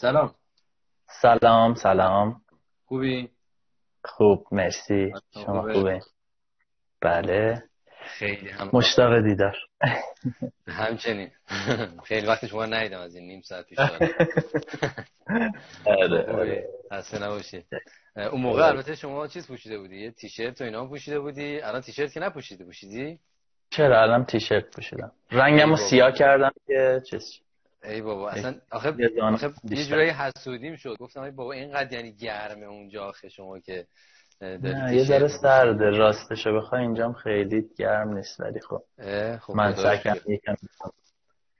سلام. سلام سلام. خوبی؟ خوب مرسی. شما خوبه؟ بله. خیلی هم مشتاق دیدار. همچنین. خیلی وقت شما ندیدم از این نیم ساعت پیش آره آره. نباشی. اون موقع البته شما چیز پوشیده بودی؟ یه تیشرت و اینا پوشیده بودی؟ الان تیشرت که نپوشیده پوشیدی؟ چرا؟ الان تیشرت پوشیدم. رنگمو سیاه کردم که چیز ای بابا اصلا آخه, آخه یه جورایی حسودیم شد. گفتم ای بابا اینقدر یعنی گرمه اونجا آخه شما که نه یه ذره سرده راستشو بخوای اینجام خیلی گرم نیست ولی خب. خب من سکم یکم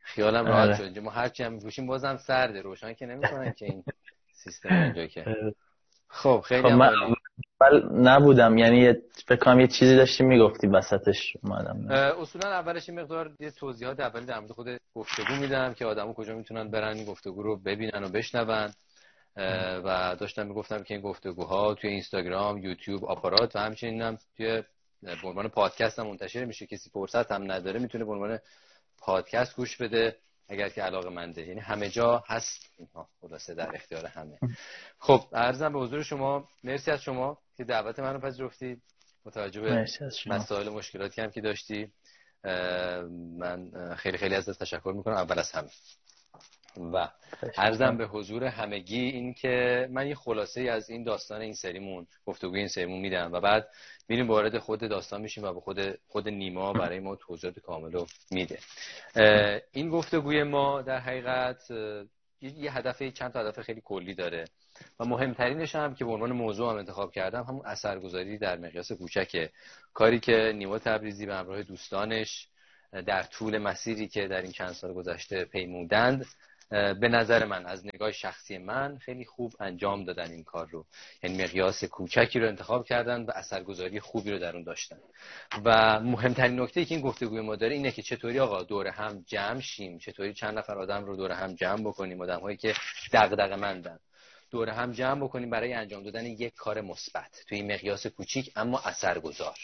خیالم راحت شد. ما هرچی هم میپوشیم بازم سرده روشن که نمی‌کنن که این سیستم اینجا که. خب خیلی خب من نبودم یعنی فکر کنم یه چیزی داشتی می‌گفتی وسطش اومدم. اصولا اولش مقدار یه توضیحات اولی در مورد خود گفتگو میدم که آدمو کجا می‌تونن برن گفتگو رو ببینن و بشنون. و داشتم می‌گفتم که این گفتگوها توی اینستاگرام یوتیوب آپارات و همچنین هم توی به عنوان پادکست هم منتشر میشه. کسی فرصت هم نداره می‌تونه به عنوان پادکست گوش بده. اگر که علاقه منده یعنی همه جا هست اینها خلاصه در اختیار همه. خب ارزم به حضور شما مرسی از شما که دعوت من رو پذیرفتید. متوجه به مسائل مشکلاتی هم که داشتی. من خیلی خیلی ازت تشکر می‌کنم. اول از همه. و ارزم به حضور همگی این که من یه خلاصه از این داستان این سریمون گفتگوی این سریمون میدم و بعد میریم وارد خود داستان میشیم و به خود خود نیما برای ما توضیحات کامل رو میده. این گفتگوی ما در حقیقت یه هدف چند تا هدف خیلی کلی داره و مهمترینش هم که به عنوان موضوع هم انتخاب کردم همون اثرگذاری در مقیاس کوچکه کاری که نیما تبریزی به همراه دوستانش در طول مسیری که در این چند سال گذشته پیمودند به نظر من از نگاه شخصی من خیلی خوب انجام دادن این کار رو. یعنی مقیاس کوچکی رو انتخاب کردن و اثرگذاری خوبی رو در اون داشتن. و مهمترین نکته که این گفتگوی ما داره اینه که چطوری آقا دور هم جمع شیم چطوری چند نفر آدم رو دور هم جمع بکنیم آدم هایی که دغدغه مندن. دور هم جمع بکنیم برای انجام دادن یک کار مثبت. توی این مقیاس کوچیک اما اثرگذار.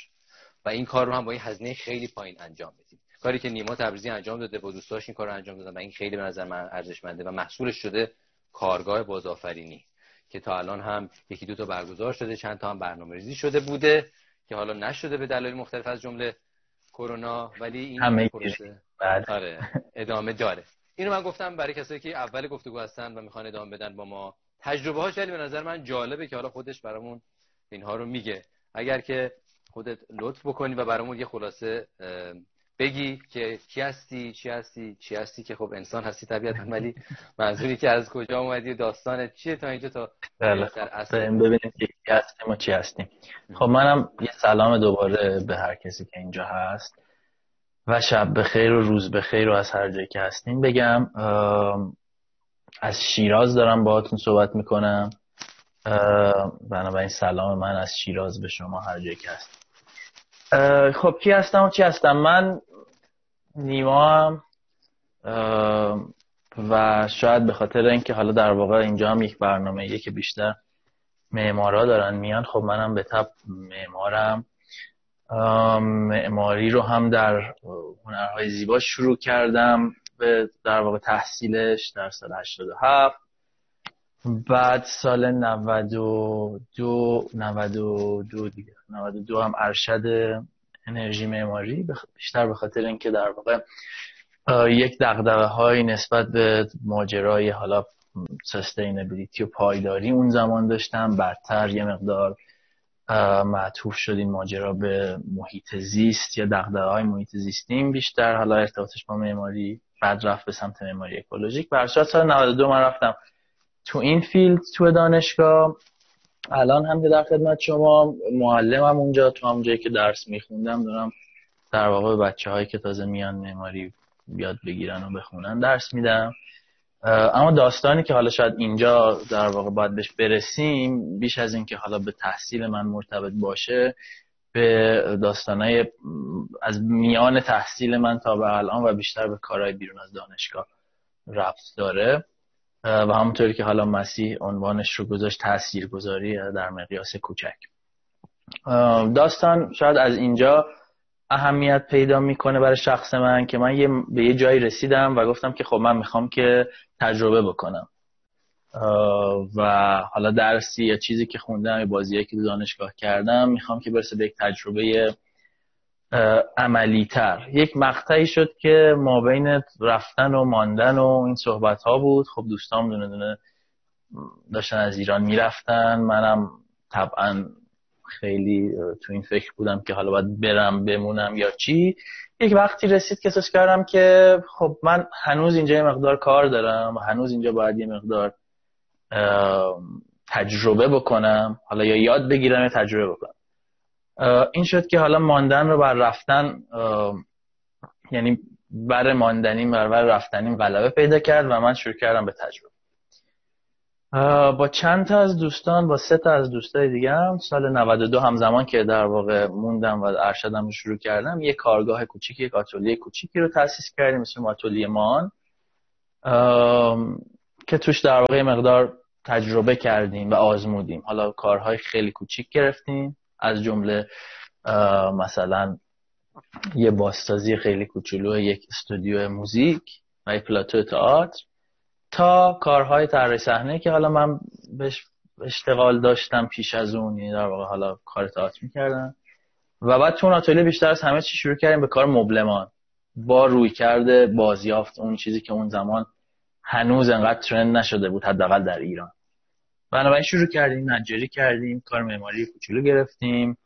و این کار رو هم با این هزینه خیلی پایین انجام بدیم. کاری که نیما تبریزی انجام داده با دوستاش این کار رو انجام دادن و این خیلی به نظر من ارزشمنده و محصولش شده کارگاه بازآفرینی که تا الان هم یکی دو تا برگزار شده چند تا هم برنامه ریزی شده بوده که حالا نشده به دلایل مختلف از جمله کرونا ولی این همه بله. آره ادامه داره. اینو من گفتم برای کسایی که اول گفتگو هستن و می‌خوان ادامه بدن با ما. تجربه هاش ولی به نظر من جالبه که حالا خودش برامون اینها رو میگه. اگر که خودت لطف بکنی و برامون یه خلاصه بگی که کی هستی چی هستی چی هستی که خب انسان هستی طبیعتا ولی منظوری که از کجا اومدی داستانت چیه تا اینجا تا بله. ببینیم که کی هستیم و چی هستیم. خب منم یه سلام دوباره به هر کسی که اینجا هست. و شب بخیر و روز بخیر و از هر جایی که هستیم بگم از شیراز دارم باهاتون صحبت می‌کنم. بنابراین سلام من از شیراز به شما هر جایی که هست خب کی هستم و چی هستم؟ من نیما هم و شاید به خاطر اینکه حالا در واقع اینجا هم یک برنامه که بیشتر معمارا دارن میان خب منم به تب معمارم. معماری رو هم در هنرهای زیبا شروع کردم به در واقع تحصیلش در سال 87 بعد سال 92 92 دیگه 92 هم ارشد انرژی معماری بیشتر به خاطر اینکه در واقع یک دغدغه های نسبت به ماجرای حالا سستینبیلیتی و پایداری اون زمان داشتم. بعدتر یه مقدار معطوف شد این ماجرا به محیط زیست یا دغدغه های محیط زیستیم. بیشتر حالا ارتباطش با معماری بعد رفت به سمت معماری اکولوژیک. برشاد سال 92 من رفتم تو این فیلد تو دانشگاه. الان هم که در خدمت شما معلمم اونجا تو هم جایی که درس میخوندم دارم در واقع بچه هایی که تازه میان معماری بیاد بگیرن و بخونن درس میدم. اما داستانی که حالا شاید اینجا در واقع باید بهش برسیم بیش از اینکه حالا به تحصیل من مرتبط باشه به داستانهای از میان تحصیل من تا به الان و بیشتر به کارهای بیرون از دانشگاه رفت داره. و همونطوری که حالا مسیح عنوانش رو گذاشت تأثیر گذاری در مقیاس کوچک. داستان شاید از اینجا اهمیت پیدا می‌کنه برای شخص من که من یه به یه جایی رسیدم و گفتم که خب من می‌خوام که تجربه بکنم. و حالا درسی یا چیزی که خوندم یا بازیایی که دانشگاه کردم می‌خوام که برسه به یک تجربه عملی تر یک مقطعی شد که ما بین رفتن و ماندن و این صحبت ها بود. خب دوستام دونه دونه داشتن از ایران می‌رفتن. منم طبعا خیلی تو این فکر بودم که حالا باید برم بمونم یا چی. یک وقتی رسید که احساس کردم که خب من هنوز اینجا یه مقدار کار دارم. و هنوز اینجا باید یه مقدار تجربه بکنم. حالا یا یاد بگیرم یا تجربه بکنم. این شد که حالا ماندن رو بر رفتن یعنی بر ماندنیم بر رفتنیم غلبه پیدا کرد و من شروع کردم به تجربه. با چند تا از دوستان با سه تا از دوستای دیگه هم سال 92 همزمان که در واقع موندم و ارشدم رو شروع کردم یه کارگاه کوچیکی یک آتلیه کوچیکی رو تأسیس کردیم مثل آتلیه مان که توش در واقع مقدار تجربه کردیم و آزمودیم. حالا کارهای خیلی کوچیک گرفتیم. از جمله مثلا یه باستازی خیلی کوچولو یک استودیو موزیک و یک پلاتو تئاتر تا کارهای طراحی صحنه که حالا من بهش اشتغال داشتم پیش از اون یعنی در واقع حالا کار تئاتر می‌کردم. و بعد تو اون بیشتر از همه چی شروع کردیم به کار مبلمان. با روی کرده بازیافت اون چیزی که اون زمان هنوز انقدر ترند نشده بود حداقل در ایران. بنابراین شروع کردیم نجاری کردیم کار معماری کوچولو گرفتیم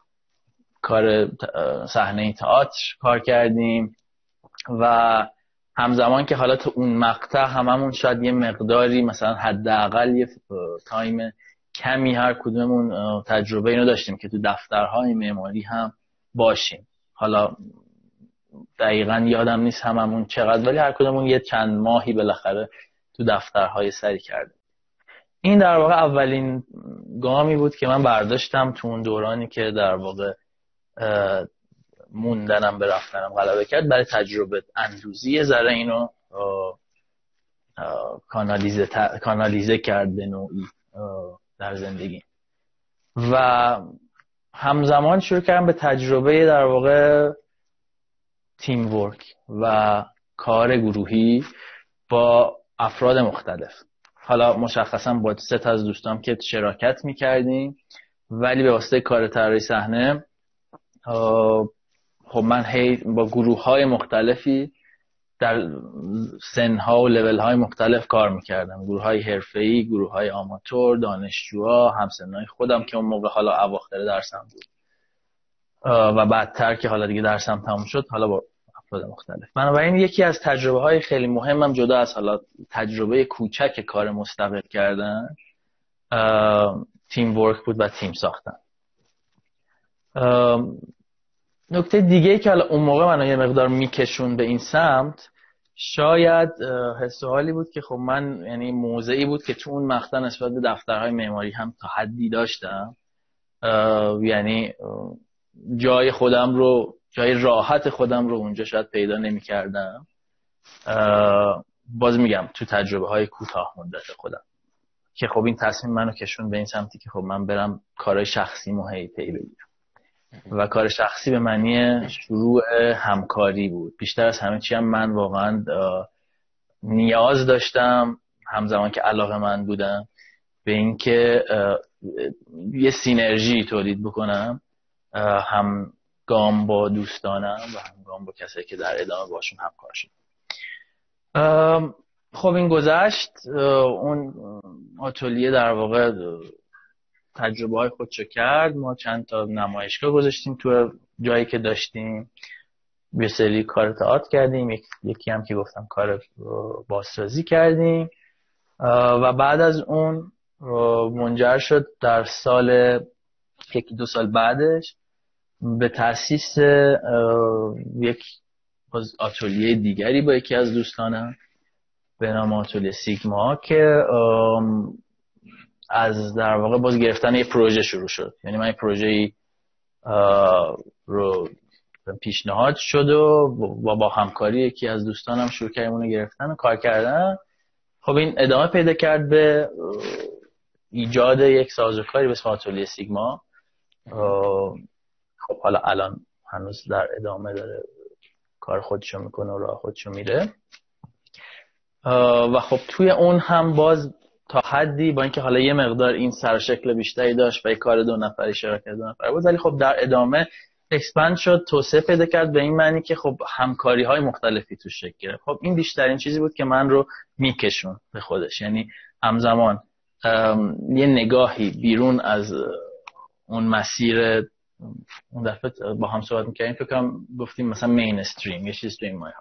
کار صحنه تئاتر کار کردیم و همزمان که حالا تو اون مقطع هممون شاید یه مقداری مثلا حداقل یه تایم کمی هر کدوممون تجربه اینو داشتیم که تو دفترهای معماری هم باشیم. حالا دقیقا یادم نیست هممون چقدر ولی هر کدوممون یه چند ماهی بالاخره تو دفترهای سری کرده این در واقع اولین گامی بود که من برداشتم تو اون دورانی که در واقع موندنم به رفتنم غلبه کرد. برای تجربه اندوزی ذره اینو کانالیزه, کانالیزه کرد به نوعی در زندگی. و همزمان شروع کردم به تجربه در واقع تیم ورک و کار گروهی با افراد مختلف. حالا مشخصا با سه از دوستام که شراکت می‌کردیم ولی به واسطه کار طراحی صحنه خب من هی با گروه های مختلفی در سن ها و لول های مختلف کار می‌کردم. گروه های حرفه ای گروه های آماتور دانشجوها همسنای خودم که اون موقع حالا اواخر درسم بود. و بعدتر که حالا دیگه درسم تموم شد حالا با افراد مختلف. بنابراین یکی از تجربه های خیلی مهمم جدا از حالا تجربه کوچک کار مستقل کردن تیم ورک بود و تیم ساختن. نکته دیگه که حالا اون موقع منو یه مقدار میکشون به این سمت شاید حس حالی بود که خب من یعنی موضعی بود که تو اون مقطع نسبت به دفترهای معماری هم تا حدی داشتم. یعنی جای خودم رو جای راحت خودم رو اونجا شاید پیدا نمی کردم باز میگم تو تجربه های کوتاه مدت خودم. که خب این تصمیم منو کشون به این سمتی که خب من برم کارهای شخصی هی پی بگیرم و کار شخصی به معنی شروع همکاری بود. بیشتر از همه چی هم من واقعا نیاز داشتم همزمان که علاقه من بودم به اینکه یه سینرژی تولید بکنم. هم گام با دوستانم و هم گام با کسایی که در ادامه باشون همکار شد خب این گذشت. اون آتولیه در واقع تجربه های خودشو کرد. ما چند تا نمایشگاه گذاشتیم تو جایی که داشتیم. یه سری کار تئاتر کردیم. یکی هم که گفتم کار بازسازی کردیم. و بعد از اون منجر شد در سال یکی دو سال بعدش به تاسیس یک آتولیه دیگری با یکی از دوستانم به نام آتولیه سیگما که از در واقع باز گرفتن یه پروژه شروع شد. یعنی من پروژه رو پیشنهاد شد و با, با همکاری یکی از دوستانم شروع کردیم اونو گرفتن و کار کردن. خب این ادامه پیدا کرد به ایجاد یک سازوکاری به اسم آتولیه سیگما. خب حالا الان هنوز در ادامه داره کار خودشو می‌کنه و راه خودشو میره و خب توی اون هم باز تا حدی با اینکه حالا یه مقدار این سر شکل بیشتری داشت و کار دو نفری شرکت دو نفره بود ولی خب در ادامه اکسپند شد توسعه پیدا کرد به این معنی که خب همکاری های مختلفی تو شکل گرفت. خب این بیشترین چیزی بود که من رو میکشون به خودش. یعنی همزمان یه نگاهی بیرون از اون مسیر اون دفعه با هم صحبت می‌کردیم فکر کنم گفتیم مثلا مین استریم یه چیز مایه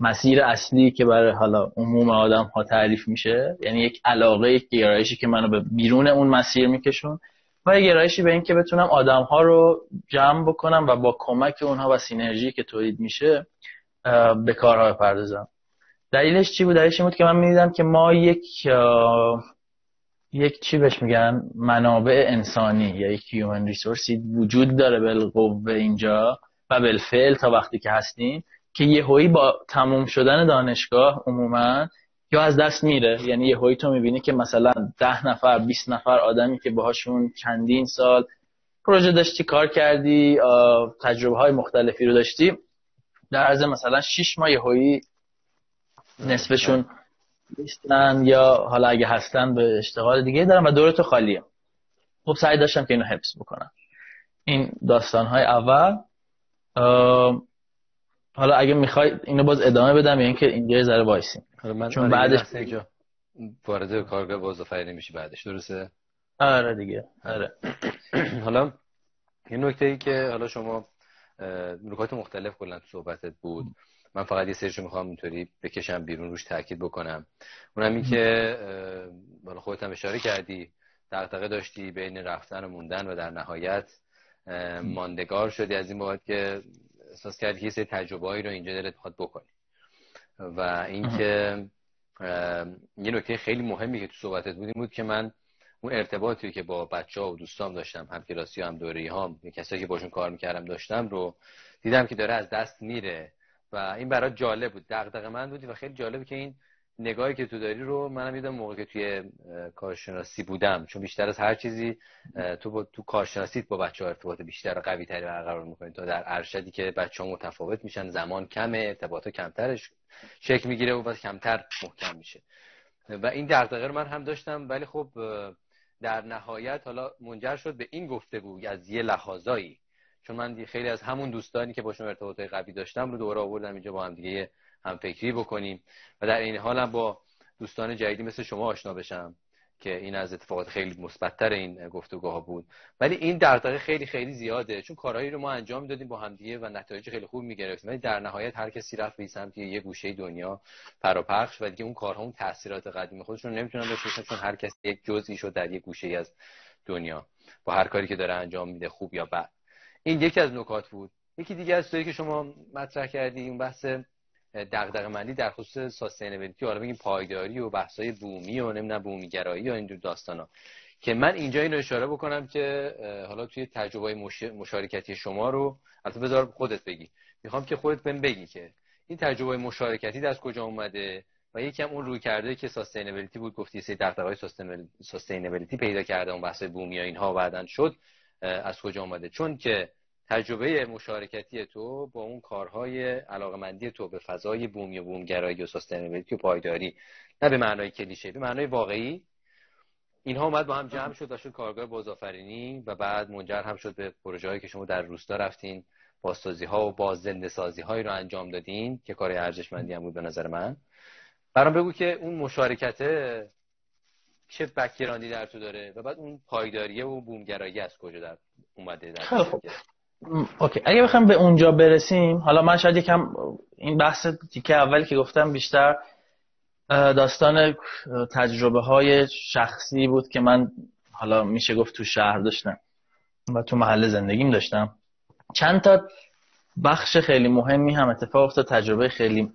مسیر اصلی که برای حالا عموم آدم ها تعریف میشه یعنی یک علاقه یک گرایشی که منو به بیرون اون مسیر میکشون و یه گرایشی به این که بتونم آدم ها رو جمع بکنم و با کمک اونها و سینرژی که تولید میشه به کارها بپردازم. دلیلش چی بود؟ دلیلش این بود که من می‌دیدم که ما یک یک چی بهش میگن؟ منابع انسانی یا یک هیومن ریسورسی وجود داره بالقوه اینجا و بالفعل تا وقتی که هستیم که یهویی با تموم شدن دانشگاه عموما یا از دست میره. یعنی یهویی تو می‌بینی که مثلا ده نفر 20 نفر آدمی که باهاشون چندین سال پروژه داشتی کار کردی تجربه های مختلفی رو داشتی در عرض مثلا 6 ماه یهویی نصفشون نیستن یا حالا اگه هستن به اشتغال دیگه دارن و دورتو خالیه. خب سعی داشتم که اینو حفظ بکنم. این داستان های اول حالا اگه می‌خوای اینو باز ادامه بدم یا اینکه اینجا یه ذره وایسیم من چون بعدش اینجا وارد کارگاه بازآفرینی نمیشی بعدش درسته؟ آره دیگه. آره. حالا این نکته ای که حالا شما نکات مختلف کلا تو صحبتت بود. من فقط یه سریشو می‌خوام اینطوری بکشم بیرون روش تاکید بکنم. اونم این که بالا خودت هم اشاره کردی دغدغه داشتی بین رفتن و موندن و در نهایت ماندگار شدی از این بابت که احساس کردی که یه سری تجربه‌ای رو اینجا دلت می‌خواد بکنی. و اینکه یه نکته خیلی مهمی که تو صحبتت بود این بود که من اون ارتباطی که با بچه ها و دوستام داشتم هم کلاسی هم دوری هم کسایی که باشون کار می‌کردم داشتم رو دیدم که داره از دست میره. و این برای جالب بود. دغدغه من بودی و خیلی جالبه که این نگاهی که تو داری رو منم دیدم موقع که توی کارشناسی بودم. چون بیشتر از هر چیزی تو با تو کارشناسیت با بچه ها ارتباط بیشتر و قوی تری برقرار می‌کنید تا در ارشدی که بچه ها متفاوت میشن زمان کمه ارتباط کمترش شکل می‌گیره و کمتر محکم میشه. و این دغدغه رو من هم داشتم ولی خب در نهایت حالا منجر شد به این گفتگو از یه لحاظایی. چون من خیلی از همون دوستانی که باشون ارتباط قوی داشتم رو دوباره آوردم اینجا با هم دیگه هم فکری بکنیم. و در این حال هم با دوستان جدیدی مثل شما آشنا بشم که این از اتفاقات خیلی مثبتتر این گفتگوها بود. ولی این دغدغه خیلی خیلی زیاده. چون کارهایی رو ما انجام دادیم با همدیگه و نتایج خیلی خوب می‌گرفتیم. ولی در نهایت هر کسی رفت به سمت یه گوشه دنیا پراپخش و دیگه اون کارها اون تاثیرات قدیم خودشون نمی‌تونن باشن چون هر کسی یک جزئی شد در یک گوشه از دنیا با هر کاری که داره انجام میده خوب یا بد. این یکی از نکات بود. یکی دیگه از که شما مطرح کردی اون بحث دغدغه مندی در خصوص ساستینبیلیتی حالا بگیم پایداری و بحث‌های بومی و نمی‌دونم بومیگرایی و اینجور داستانا. که من اینجا اینو اشاره بکنم که حالا توی تجربه مشارکتی شما رو البته بذار خودت بگی. می‌خوام که خودت بهم بگی که این تجربه مشارکتی از کجا اومده و یکم اون روی کرده که ساستینبیلیتی بود گفتی سه دغدغه‌های ساستینبیلیتی پیدا کرده اون بحث بومی و اینها بعدن شد. از کجا اومده؟ چون که تجربه مشارکتی تو با اون کارهای علاقمندی تو به فضای بومی و بومگرایی و سستینبیلیتی و پایداری نه به معنای کلیشه به معنای واقعی. اینها اومد با هم جمع شد و شد کارگاه بازآفرینی و بعد منجر هم شد به پروژه هایی که شما در روستا رفتین بازسازی ها و باز زنده سازی هایی رو انجام دادین که کار ارزشمندی هم بود به نظر من. برام بگو که اون مشارکت چه بکیرانی در تو داره و بعد اون پایداریه و بومگرایی از کجا در اومده در اوکی. اگه بخوام به اونجا برسیم حالا من شاید یکم این بحث که اولی که گفتم بیشتر داستان تجربه های شخصی بود که من حالا میشه گفت تو شهر داشتم و تو محل زندگیم داشتم. چند تا بخش خیلی مهمی هم اتفاق افتاد تجربه خیلی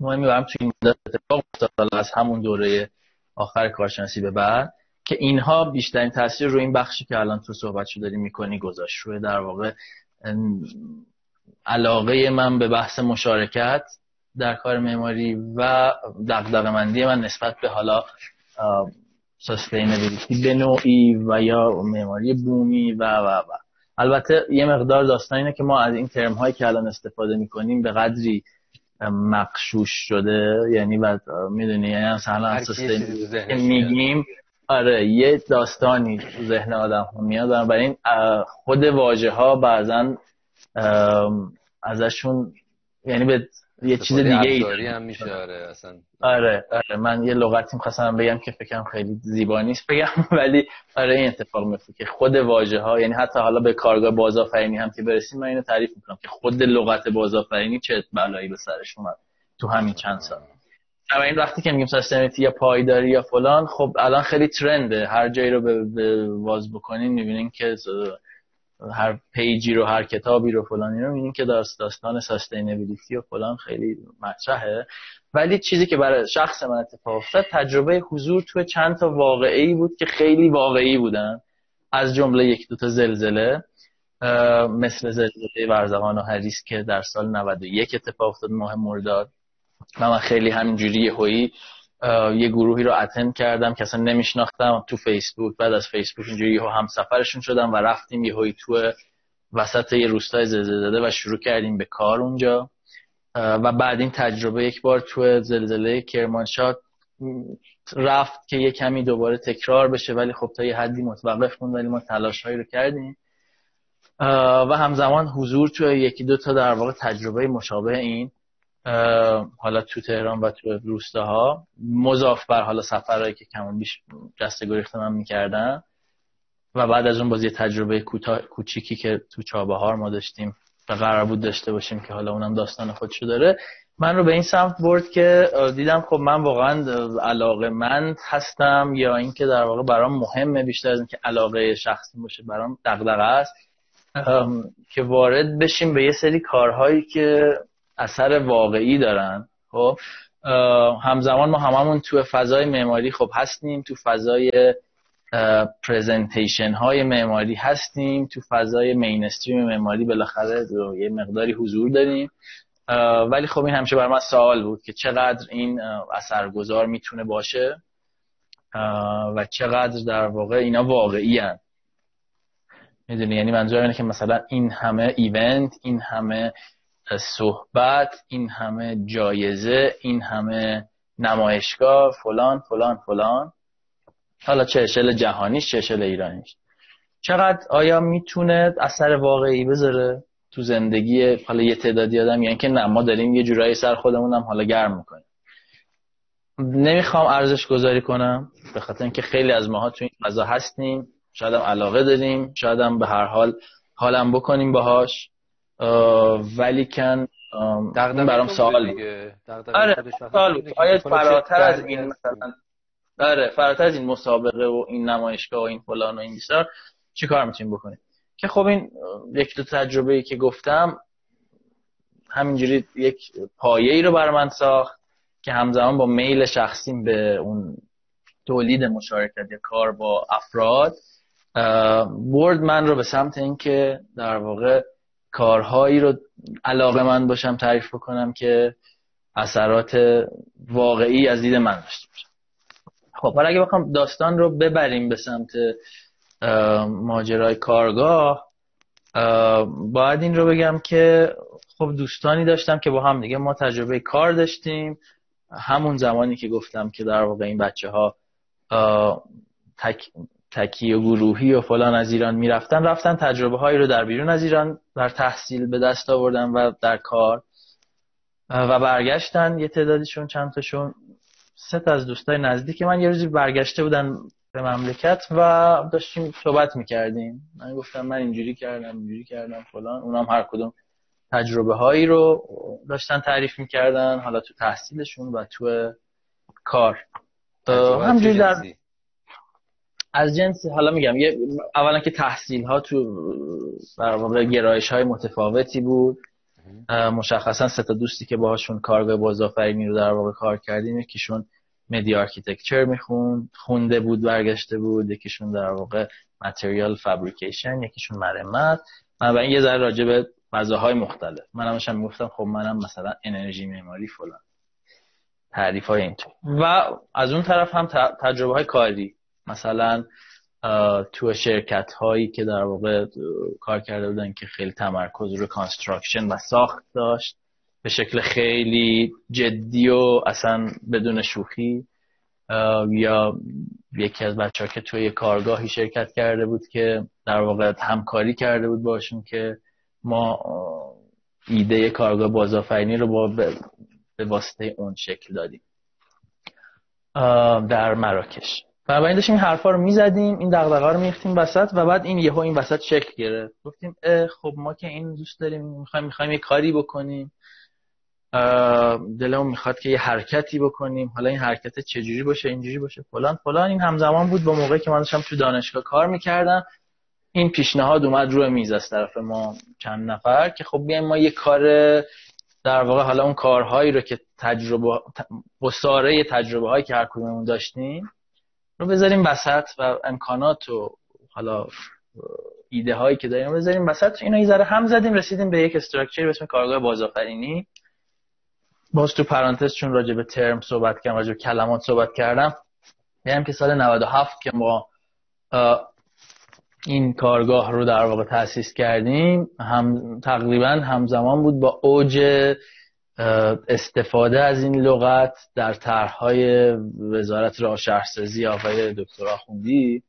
مهمی برام توی این مدت اتفاق افتاد. از همون دوره آخر کارشناسی به بعد که اینها بیشترین تاثیر رو این بخشی که الان تو صحبت داری می‌کنی گذاشت. روی در واقع علاقه من به بحث مشارکت در کار معماری و دقدقه مندی من نسبت به حالا سستینبیلیتی به نوعی و یا معماری بومی و و و. البته یه مقدار داستان اینه که ما از این ترم هایی که الان استفاده می‌کنیم به قدری مقشوش شده یعنی بعد می‌دونی یعنی مثلا میگیم آره یه داستانی تو ذهن آدم ها میاد برای این خود واژه ها بعضا ازشون یعنی به یه چیز دیگه ای هم میشه آره اصلا. آره آره من یه لغتی می‌خواستم بگم که فکرم خیلی زیبا نیست بگم ولی آره این اتفاق میفته که خود واژه ها یعنی حتی حالا به کارگاه بازآفرینی هم که برسیم من اینو تعریف می‌کنم که خود لغت بازآفرینی چه بلایی به سرش اومد تو همین چند سال. این وقتی که میگیم سستینیتی یا پایداری یا فلان خب الان خیلی ترنده. هر جایی رو به واز بکنین می‌بینین که هر پیجی رو هر کتابی رو فلانی رو می‌بینین که داستان سستینبیلیتی و فلان خیلی مطرحه. ولی چیزی که برای شخص من اتفاق افتاد تجربه حضور تو چند تا واقعی بود که خیلی واقعی بودن. از جمله یک دو تا زلزله مثل زلزله ورزقان و حریس که در سال 91 اتفاق افتاد ماه مرداد. و من خیلی همینجوری هایی یه گروهی رو اتن کردم که اصلا نمیشناختم. تو فیسبوک بعد از فیسبوک اینجوری هم سفرشون شدم و رفتیم یه هایی تو وسط یه روستای زلزله زده و شروع کردیم به کار اونجا. و بعد این تجربه یک بار تو زلزله کرمانشاه رفت که یه کمی دوباره تکرار بشه ولی خب تا یه حدی متوقف موند ولی ما تلاش هایی رو کردیم. و همزمان حضور تو یکی دو تا در واقع تجربه مشابه این. حالا تو تهران و تو روستاها. مضاف بر حالا سفرهایی که کمون بیش جسته گریخته من می‌کردن. و بعد از اون باز یه تجربه کوچیکی که تو چابهار ما داشتیم و قرار بود داشته باشیم که حالا اونم داستان خودشو داره. من رو به این سمت برد که دیدم خب من واقعا علاقه مند هستم یا اینکه در واقع برام مهمه بیشتر از اینکه علاقه شخصی باشه برام دغدغه است. که وارد بشیم به یه سری کارهایی که اثر واقعی دارن. خب همزمان ما هممون تو فضای معماری خب هستیم تو فضای presentation های معماری هستیم تو فضای mainstream معماری بالاخره یه مقداری حضور داریم. ولی خب این همیشه بر من سوال بود که چقدر این اثرگذار می‌تونه باشه؟ و چقدر در واقع اینا واقعی هن. می‌دونی؟ یعنی منظور اینه که مثلا این همه event این همه صحبت این همه جایزه این همه نمایشگاه فلان فلان فلان. حالا چه جهانیش چه ایرانیش. چقدر آیا می‌تونه اثر واقعی بذاره تو زندگی؟ حالا یه تعدادی آدم یعنی که نه ما داریم یه جورایی سر خودمونم حالا گرم می‌کنیم. نمی‌خوام ارزش گذاری کنم به خاطر اینکه خیلی از ماها تو این فضا هستیم. شاید هم علاقه داریم. شاید به هر حال حالم بکنیم باهاش. ولی کن برام سوال آره سوال آیا فراتر از این مثلا آره فراتر از این مسابقه و این نمایشگاه و این فلان و این بیشتر چی کار می‌تونیم بکنیم؟ که خب این یک دو تجربه ای که گفتم همینجوری یک پایه ای رو بر من ساخت که همزمان با میل شخصیم به اون تولید مشارکت یا کار با افراد برد من رو به سمت اینکه در واقع کارهایی رو علاقه من باشم تعریف بکنم که اثرات واقعی از دید من داشته باشم خب حالا اگه بخوام داستان رو ببریم به سمت ماجرای کارگاه باید این رو بگم که خب دوستانی داشتم که با هم دیگه ما تجربه کار داشتیم. همون زمانی که گفتم که در واقع این بچه ها تک تکی و گروهی و فلان از ایران می‌رفتن رفتن تجربه هایی رو در بیرون از ایران در تحصیل به دست آوردن و در کار. و برگشتن یه تعدادیشون چند تاشون سه از دوستای نزدیک من یه روزی برگشته بودن به مملکت و داشتیم صحبت می‌کردیم. من گفتم من اینجوری کردم اینجوری کردم فلان. اونام هر کدوم تجربه هایی رو داشتن تعریف می‌کردن حالا تو تحصیلشون و تو کار. همجوری در از جنس حالا میگم یه اولا که تحصیل ها تو در واقع گرایش های متفاوتی بود. مشخصا سه تا دوستی که باهاشون کارگاه بازآفرینی رو در واقع کار کردیم یکیشون media architecture می‌خوند خونده بود برگشته بود یکیشون در واقع material fabrication یکیشون مرمت. من این یه ذره راجع به فضاهای مختلف. من همشم می‌گفتم خب منم مثلا انرژی معماری فلان. تعریف های اینطور. و از اون طرف هم تجربه های کاری. مثلا تو شرکت هایی که در واقع کار کرده بودن که خیلی تمرکز رو construction و ساخت داشت به شکل خیلی جدی و اصلا بدون شوخی یا یکی از بچه ها که توی کارگاهی شرکت کرده بود که در واقع همکاری کرده بود باشون که ما ایده کارگاه بازآفرینی رو با به واسطه اون شکل دادیم. در مراکش. بنابراین داشتیم این حرفا رو می‌زدیم این دغدغه رو میختیم وسط و بعد این یهو این وسط شکل گرفت. گفتیم خب ما که این دوست داریم می‌خوایم می‌خوایم یه کاری بکنیم. دلمون می‌خواد که یه حرکتی بکنیم. حالا این حرکت چجوری باشه اینجوری باشه فلان فلان. این همزمان بود با موقعی که من داشتم تو دانشگاه کار می‌کردم. این پیشنهاد اومد روی میز از طرف ما چند نفر که خب بیایم ما یه کار در واقع حالا اون کارهایی رو که تجربه بساره تجربه هایی که هر کدوممون داشتیم رو بذاریم وسط و امکانات و حالا ایده هایی که داریم بذاریم وسط. اینا یه ذره هم زدیم رسیدیم به یک استراکچر به اسم کارگاه بازآفرینی. باز تو پرانتز چون راجع به ترم صحبت کردم راجع به کلمات صحبت کردم میگم که سال 97 که ما این کارگاه رو در واقع تأسیس کردیم هم تقریبا همزمان بود با اوج استفاده از این لغت در طرحهای وزارت راه شهرسازی آقای دکتر آخوندی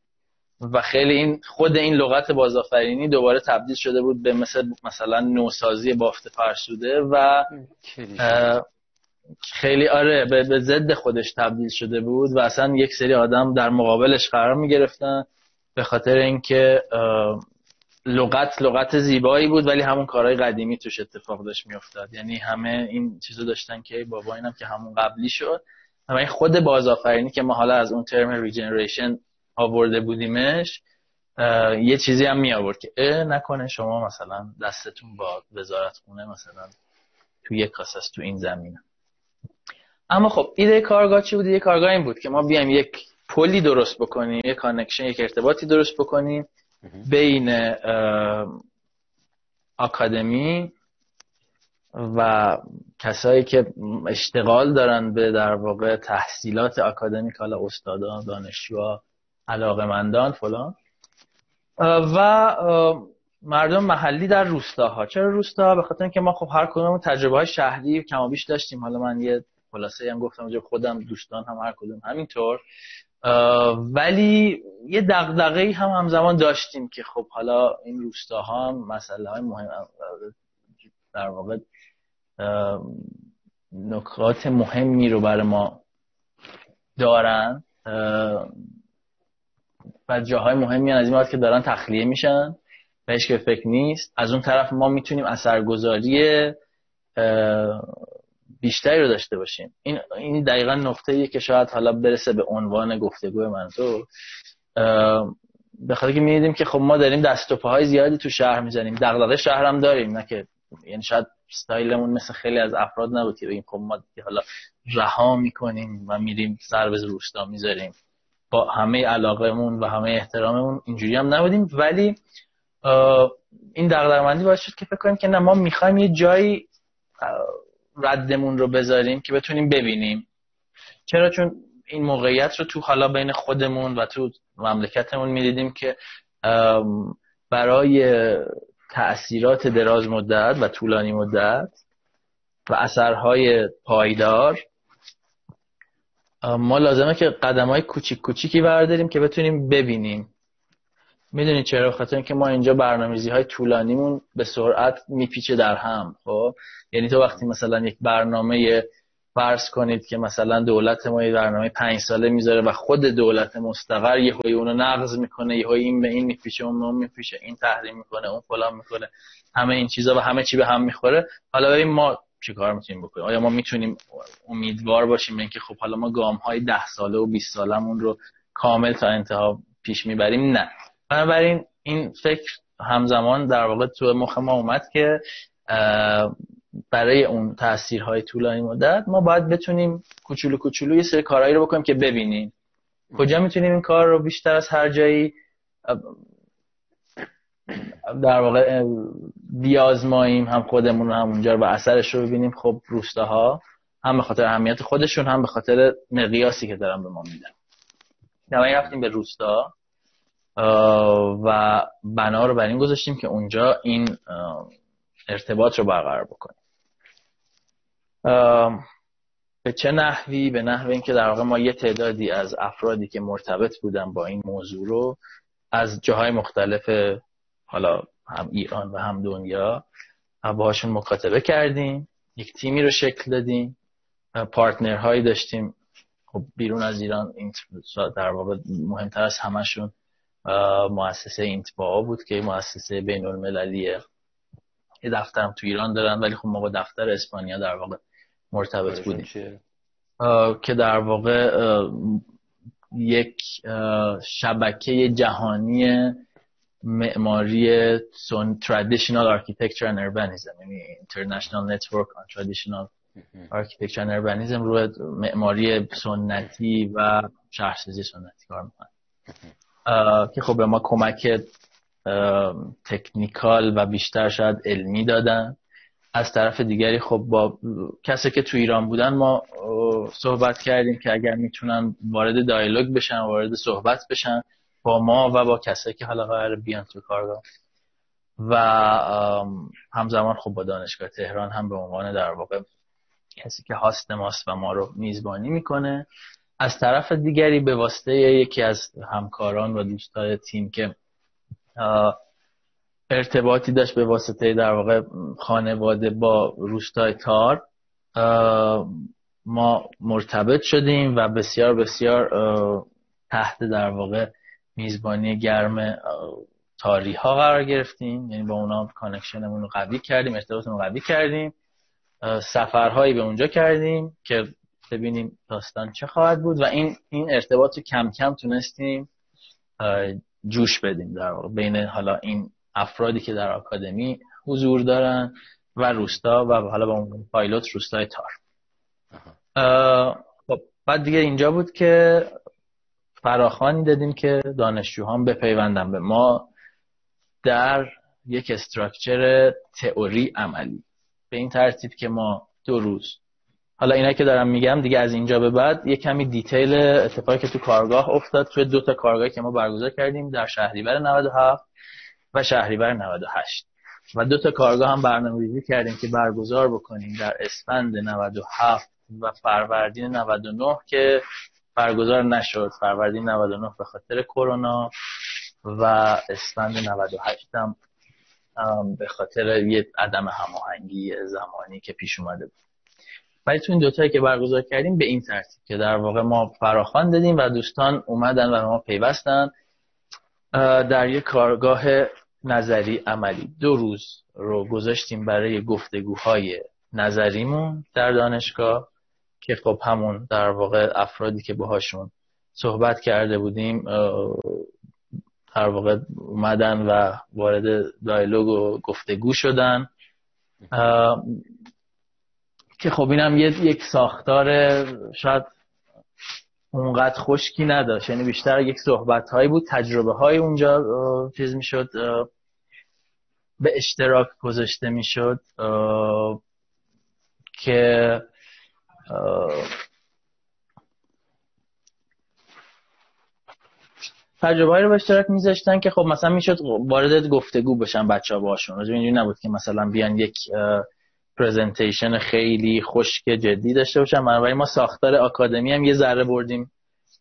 و خیلی این خود این لغت بازآفرینی دوباره تبدیل شده بود به مثل مثلا نوسازی بافت فرسوده و خیلی آره به ضد خودش تبدیل شده بود و اصلا یک سری آدم در مقابلش قرار می گرفتن به خاطر اینکه لغت لغت زیبایی بود ولی همون کارهای قدیمی توش اتفاق داشت میافتاد. یعنی همه این چیزو داشتن که بابا اینم که همون قبلی شد. اما این خود بازآفرینی که ما حالا از اون ترم ریجنریشن آورده بودیمش یه چیزی هم می آورد که اه نکنه شما مثلا دستتون با وزارت خونه مثلا تو یک کاسس تو این زمینه. اما خب ایده کارگاه چی بود؟ یه کارگاه این بود که ما بیایم یک پلی درست بکنیم یک connection یک ارتباطی درست بکنیم. بین آکادمی و کسایی که اشتغال دارن به در واقع تحصیلات آکادمیک حالا استادان دانشجوها علاقمندان فلان. و مردم محلی در روستاها. چرا روستاها؟ به خاطر اینکه ما خب هر کدوم تجربه های شهری کم بیش داشتیم. حالا من یه خلاصه هم گفتم خودم دوستان هم هر کدوم. همینطور. ولی یه دغدغه هم همزمان داشتیم که خب حالا این روستاها هم مسئله های مهم در واقع نکات مهمی رو برای ما دارن. و جاهای مهمی از این که دارن تخلیه میشن. بهش که فکر نیست. از اون طرف ما می‌تونیم اثرگذاری بیشتری رو داشته باشیم. این این دقیقا نقطه که شاید حالا برسه به عنوان گفتگو من. تو به خاطر که می‌دیدیم که خب ما داریم دست و پاهای زیادی تو شهر می‌زنیم. دغدغه شهر هم داریم نه که یعنی شاید استایلمون مثل خیلی از افراد نبود که بگیم خب ما حالا رها می‌کنیم و میریم سر به روستا می‌ذاریم. با همه علاقهمون و همه احتراممون اینجوری هم نبودیم. ولی این دغدغه‌مندی باعث شد که فکر کنیم که نه ما می‌خوایم یه جایی ردمون رو بذاریم که بتونیم ببینیم. چرا؟ چون این موقعیت رو تو حالا بین خودمون و تو مملکتمون می‌دیدیم که برای تأثیرات دراز مدت و طولانی مدت و اثرهای پایدار ما لازمه که قدم های کوچیک کوچیکی برداریم که بتونیم ببینیم. می‌دونی چرا؟ خاطر اینکه ما اینجا برنامه‌ریزی های طولانیمون به سرعت میپیچه در هم خب؟ یعنی تو وقتی مثلا یک برنامه فرض کنید که مثلا دولت ما یه برنامه پنج ساله می‌ذاره و خود دولت مستقر یه هایی اونو نقض می‌کنه یه این به این میپیچه اون اون میپیچه این تحریم می‌کنه اون فلان می‌کنه همه این چیزا و همه چی به هم می‌خوره. حالا ببین ما چیکار می‌تونیم بکنیم؟ آیا ما می‌تونیم امیدوار باشیم اینکه خب حالا ما گام های ده ساله و 20 سالمون رو کامل تا انتها پیش می‌بریم؟ نه. بنابراین این فکر همزمان در واقع تو مخ ما اومد که برای اون تاثیرهای طولانی مدت ما باید بتونیم کوچولو کوچولو یه سری کارهایی رو بکنیم که ببینیم. کجا می‌تونیم این کار رو بیشتر از هر جایی در واقع بیازماییم هم خودمون هم اونجا و اثرش رو ببینیم. خب روستاها هم به خاطر اهمیت خودشون هم به خاطر مقیاسی که دارن به ما میدن. نمایی رفتیم به روستا. و بنا رو بر این گذاشتیم که اونجا این ارتباط رو برقرار بکنیم. به چه نحوی؟ به نحو اینکه در واقع ما یه تعدادی از افرادی که مرتبط بودن با این موضوع رو از جاهای مختلف حالا هم ایران و هم دنیا باهاشون مکاتبه کردیم یک تیمی رو شکل دادیم پارتنرهایی داشتیم. خب بیرون از ایران این در واقع مهمتر از همشون مؤسسه اینتبا بود که مؤسسه بین المللیه یه دفترم تو ایران دارن ولی خب ما با دفتر اسپانیا در واقع مرتبط بودیم. که در واقع یک شبکه جهانی معماری سون traditional architecture and urbanism یعنی international network on traditional architecture and urbanism روی معماری سنتی و شهرسازی سنتی کار می‌کنه. که خب به ما کمک تکنیکال و بیشتر شاید علمی دادن. از طرف دیگری خب با کسی که تو ایران بودن ما صحبت کردیم که اگر می‌تونن وارد دایلوگ بشن وارد صحبت بشن با ما و با کسایی که حالا قرار بیان تو کارگاه. و همزمان خب با دانشگاه تهران هم به عنوان در واقع کسی که هاست ماست و ما رو میزبانی می‌کنه. از طرف دیگری به واسطه یکی از همکاران و دوستای تیم که ارتباطی داشت به واسطه در واقع خانواده با روستای تار ما مرتبط شدیم و بسیار بسیار تحت در واقع میزبانی گرم تاری ها قرار گرفتیم. یعنی با اونا connection مون رو قوی کردیم ارتباطمون رو قوی کردیم. سفرهایی به اونجا کردیم که ببینیم داستان چه خواهد بود و این این ارتباط رو کم کم تونستیم جوش بدیم در واقع. بین حالا این افرادی که در آکادمی حضور دارن و روستا و حالا با اون پایلوت روستای تار. خب بعد دیگه اینجا بود که فراخانی دادیم که دانشجوهان بپیوندن به ما در یک استراکچر تئوری عملی. به این ترتیب که ما دو روز حالا اینا که دارم میگم دیگه از اینجا به بعد یه کمی دیتیل اتفاقی که تو کارگاه افتاد توی دو تا کارگاهی که ما برگزار کردیم در شهریور 97 و شهریور 98 و دو تا کارگاه هم برنامه‌ریزی کردیم که برگزار بکنیم در اسفند 97 و فروردین 99 که برگزار نشد. فروردین 99 به خاطر کرونا و اسفند 98 هم به خاطر یه عدم هماهنگی زمانی که پیش اومده بود. ولی تو این دوتایی که برگزار کردیم به این ترتیب که در واقع ما فراخوان دادیم و دوستان اومدن و ما پیوستن در یک کارگاه نظری عملی. دو روز رو گذاشتیم برای گفتگوهای نظریمون در دانشگاه که خب همون در واقع افرادی که باهاشون صحبت کرده بودیم در واقع اومدن و وارد دایلوگ و گفتگو شدن. که خب اینم یک ساختار شاید اونقدر خشکی نداشت. یعنی بیشتر یک صحبت هایی بود تجربه های اونجا چیز می‌شد به اشتراک گذاشته می‌شد که تجربه رو به اشتراک میذاشتن که خب مثلا می‌شد وارد گفتگو بشن بچه ها باشون اینجوری نبود که مثلا بیان یک پرزنتیشن خیلی خشک جدی داشته باشن بنابراین ما ساختار آکادمی هم یه ذره بردیم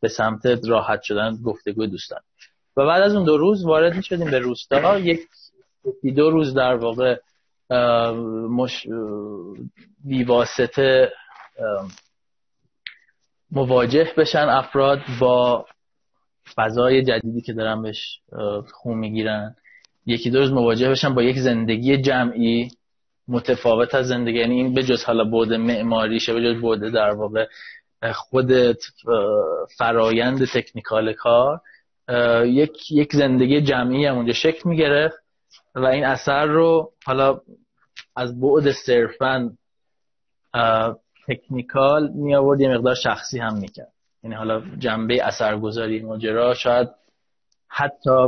به سمت راحت شدن گفتگو دوستان. و بعد از اون دو روز وارد شدیم به روستا. یک دو روز در واقع مش... بیواسطه مواجه بشن افراد با فضای جدیدی که دارن بهش خون می‌گیرن. یکی دو روز مواجه بشن با یک زندگی جمعی. متفاوت از زندگی. یعنی این بجز حالا بود معماریشه بجز بود در واقع خود فرایند تکنیکال کار یک یک زندگی جمعی هم اونجا شکل می‌گرفت و این اثر رو حالا از بعد صرفا تکنیکال می آورد یه مقدار شخصی هم می‌کرد. یعنی حالا جنبه اثرگذاری ماجرا شاید حتی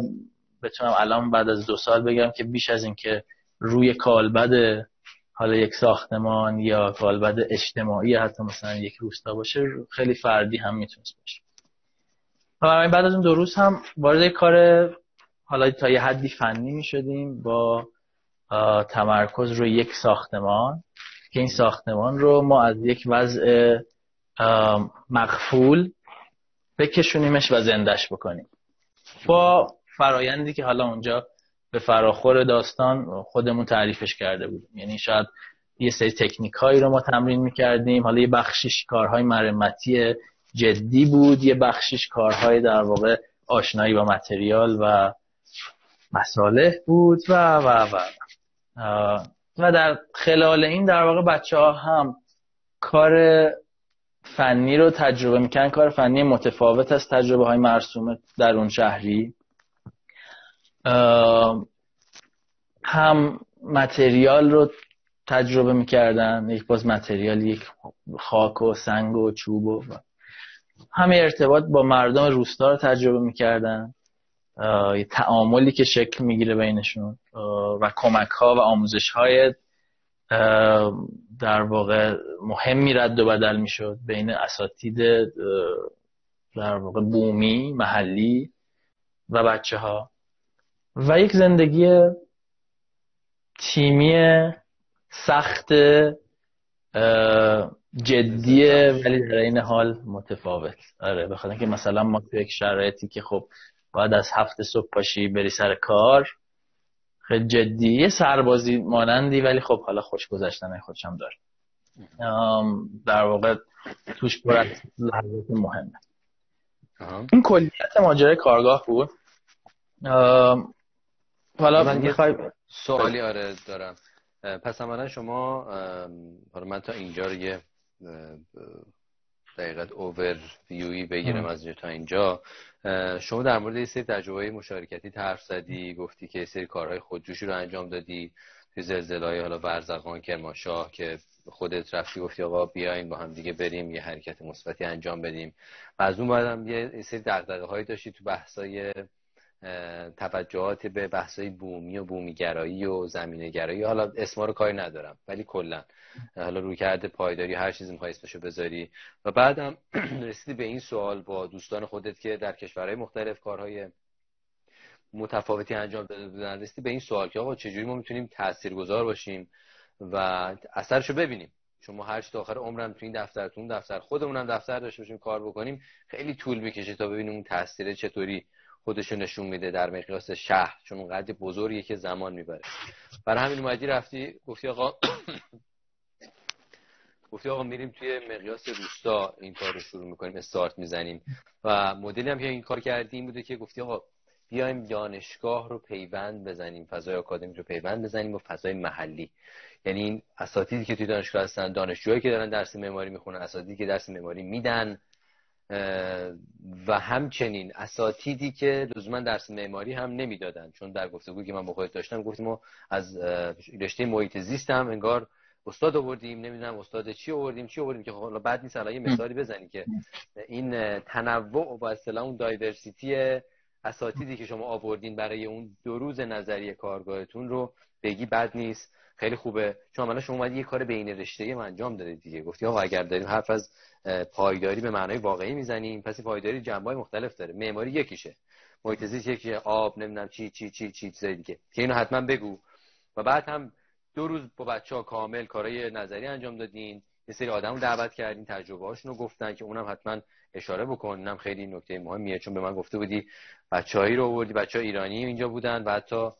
بتونم الان بعد از دو سال بگم که بیش از اینکه روی کالبد حالا یک ساختمان یا کالبد اجتماعی حتی مثلا یک روستا باشه خیلی فردی هم می‌تونست باشه. بعد از اون دو روز هم وارد کار حالا تا یه حدی فنی می‌شدیم با تمرکز روی یک ساختمان که این ساختمان رو ما از یک وضع مقفول بکشونیمش و زندش بکنیم. با فرایندی که حالا اونجا به فراخور داستان خودمون تعریفش کرده بودیم. یعنی شاید یه سری تکنیک هایی رو ما تمرین می‌کردیم. حالا یه بخشش کارهای مرمتی جدی بود یه بخشش کارهای در واقع آشنایی با متریال و مساله بود و و و. و در خلال این در واقع بچه ها هم کار فنی رو تجربه می‌کنن کار فنی متفاوت از تجربه های مرسوم در اون شهری. هم متریال رو تجربه می‌کردن یک باز متریال یک خاک و سنگ و چوب و همه ارتباط با مردم روستا رو تجربه می‌کردن. یه تعاملی که شکل می‌گیره بینشون. و کمک ها و آموزش های در واقع مهمی رد و بدل می‌شد. بین اساتید در واقع بومی محلی و بچه ها و یک زندگی تیمی سخت جدیه ولی در این حال متفاوت. آره بخاطر که مثلا ما تو یک شرایطی که خب باید از هفت صبح پاشی بری سر کار خیلی جدی یه سربازی مانندی ولی خب حالا خوش گذشتن خودش هم داره. در واقع توش پر لحظات مهمه. این کلیت ماجرای کارگاه بود. حالا من می‌خوای سوالی آره دارم. پس عملا شما حالا من تا اینجا رو یه دقیقت اوور ویوی بگیرم از تا اینجا. شما در مورد یه سری تجربه مشارکتی حرف زدی گفتی که سری کارهای خودجوشی رو انجام دادی توی زلزلهای حالا ورزقان کرمانشاه که خودت رفتی گفتی آقا بیاین با هم دیگه بریم یه حرکت مثبتی انجام بدیم. و از اون بعدم یه سری دغدغه هایی داشتی تو بحثای توجهات به بحثای بومی و بومیگرایی و زمینگرایی حالا اسما رو کاری ندارم ولی کلا. حالا روی کرده پایداری هر چیزی می‌خوای اسمشو بذاری. و بعدم رسیدی به این سوال با دوستان خودت که در کشورهای مختلف کارهای متفاوتی انجام داده بودن. رسیدی به این سوال که آقا چجوری ما می‌تونیم تاثیرگذار باشیم و اثرشو ببینیم؟ چون ما هر تا آخر عمرم تو این دفتر تو اون دفتر خودمون دفتر داشته باشیم کار بکنیم. خیلی طول می‌کشه تا ببینیم اون تاثیر چطوری خودشو نشون میده در مقیاس شهر چون اونقدر بزرگیه که زمان می‌بره. برای همین اومدی رفتی گفتی آقا گفتی آقا میریم توی مقیاس روستا این کار رو شروع می‌کنیم استارت می‌زنیم. و مدلی هم که این کار کردیم بوده که گفتی آقا بیایم دانشگاه رو پیوند بزنیم فضای آکادمی رو پیوند بزنیم و فضای محلی. یعنی این اساتیدی که توی دانشگاه هستن دانشجوهایی که دارن درس معماری می‌خونن اساتیدی که درس معماری میدن و همچنین اساتیدی که لزوما درس معماری هم نمی‌دادن. چون در گفتگو که من با خودت داشتم گفتیم ما از رشته محیط زیست هم انگار استاد آوردیم نمی‌دونم استاد چی آوردیم چی آوردیم که خب حالا بعد نیست یه مثالی بزنی که این تنوع و اصطلاح اون دایورسیتی اساتیدی که شما آوردین برای اون دو روز نظری کارگاهتون رو بگی بد نیست. خیلی خوبه. چون عملا شما اومدی یه کار بین رشته ای انجام دادید دیگه. گفتی آقا اگر داریم حرف از پایداری به معنای واقعی می‌زنیم پس پایداری جنبه مختلف داره. معماری یکیشه. محیط زیست یکیشه آب نمی‌دونم چی چی چی چی چیزای دیگه. که اینو حتما بگو. و بعد هم دو روز با بچه کامل کارهای نظری انجام دادین. یه سری آدم رو دعوت کردین تجربه رو گفتن که اونم حتما اشاره بکن. اینم خیلی نکته مهمیه. چون به من گفته بودی بچه‌هایی رو آوردی بچه ایرانی اینجا بودن و حتی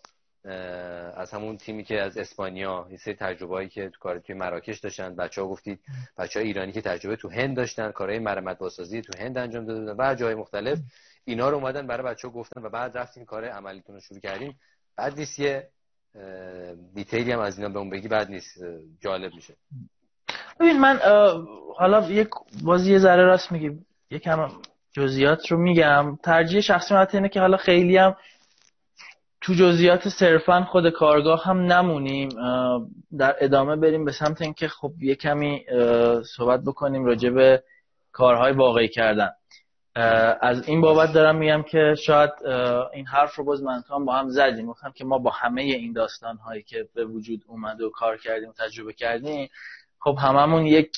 از همون تیمی که از اسپانیا یه سری تجربه‌ای که تو کار توی مراکش داشتن. بچه‌ها گفتید بچه‌ها ایرانی که تجربه تو هند داشتن کارهای مرمت بازسازی تو هند انجام داده و جای مختلف اینا رو اومدن برای بچه‌ها گفتن و بعد رفتیم کار عملیتون رو شروع کردیم. بعد نیست یه دیتیلی هم از اینا به اون بگی بعد نیست جالب میشه. ببین من حالا یک بازی یه ذره راست میگی یکم جزئیات رو میگم. ترجیح شخصی من اینه که حالا خیلی هم تو جزئیات صرفا خود کارگاه هم نمونیم در ادامه بریم به سمت اینکه خب یه کمی صحبت بکنیم راجع به کارهای واقعی کردن. از این بابت دارم میگم که شاید این حرف رو باز من با هم زدیم. گفتم که ما با همه این داستان هایی که به وجود اومده و کار کردیم و تجربه کردیم خب هممون یک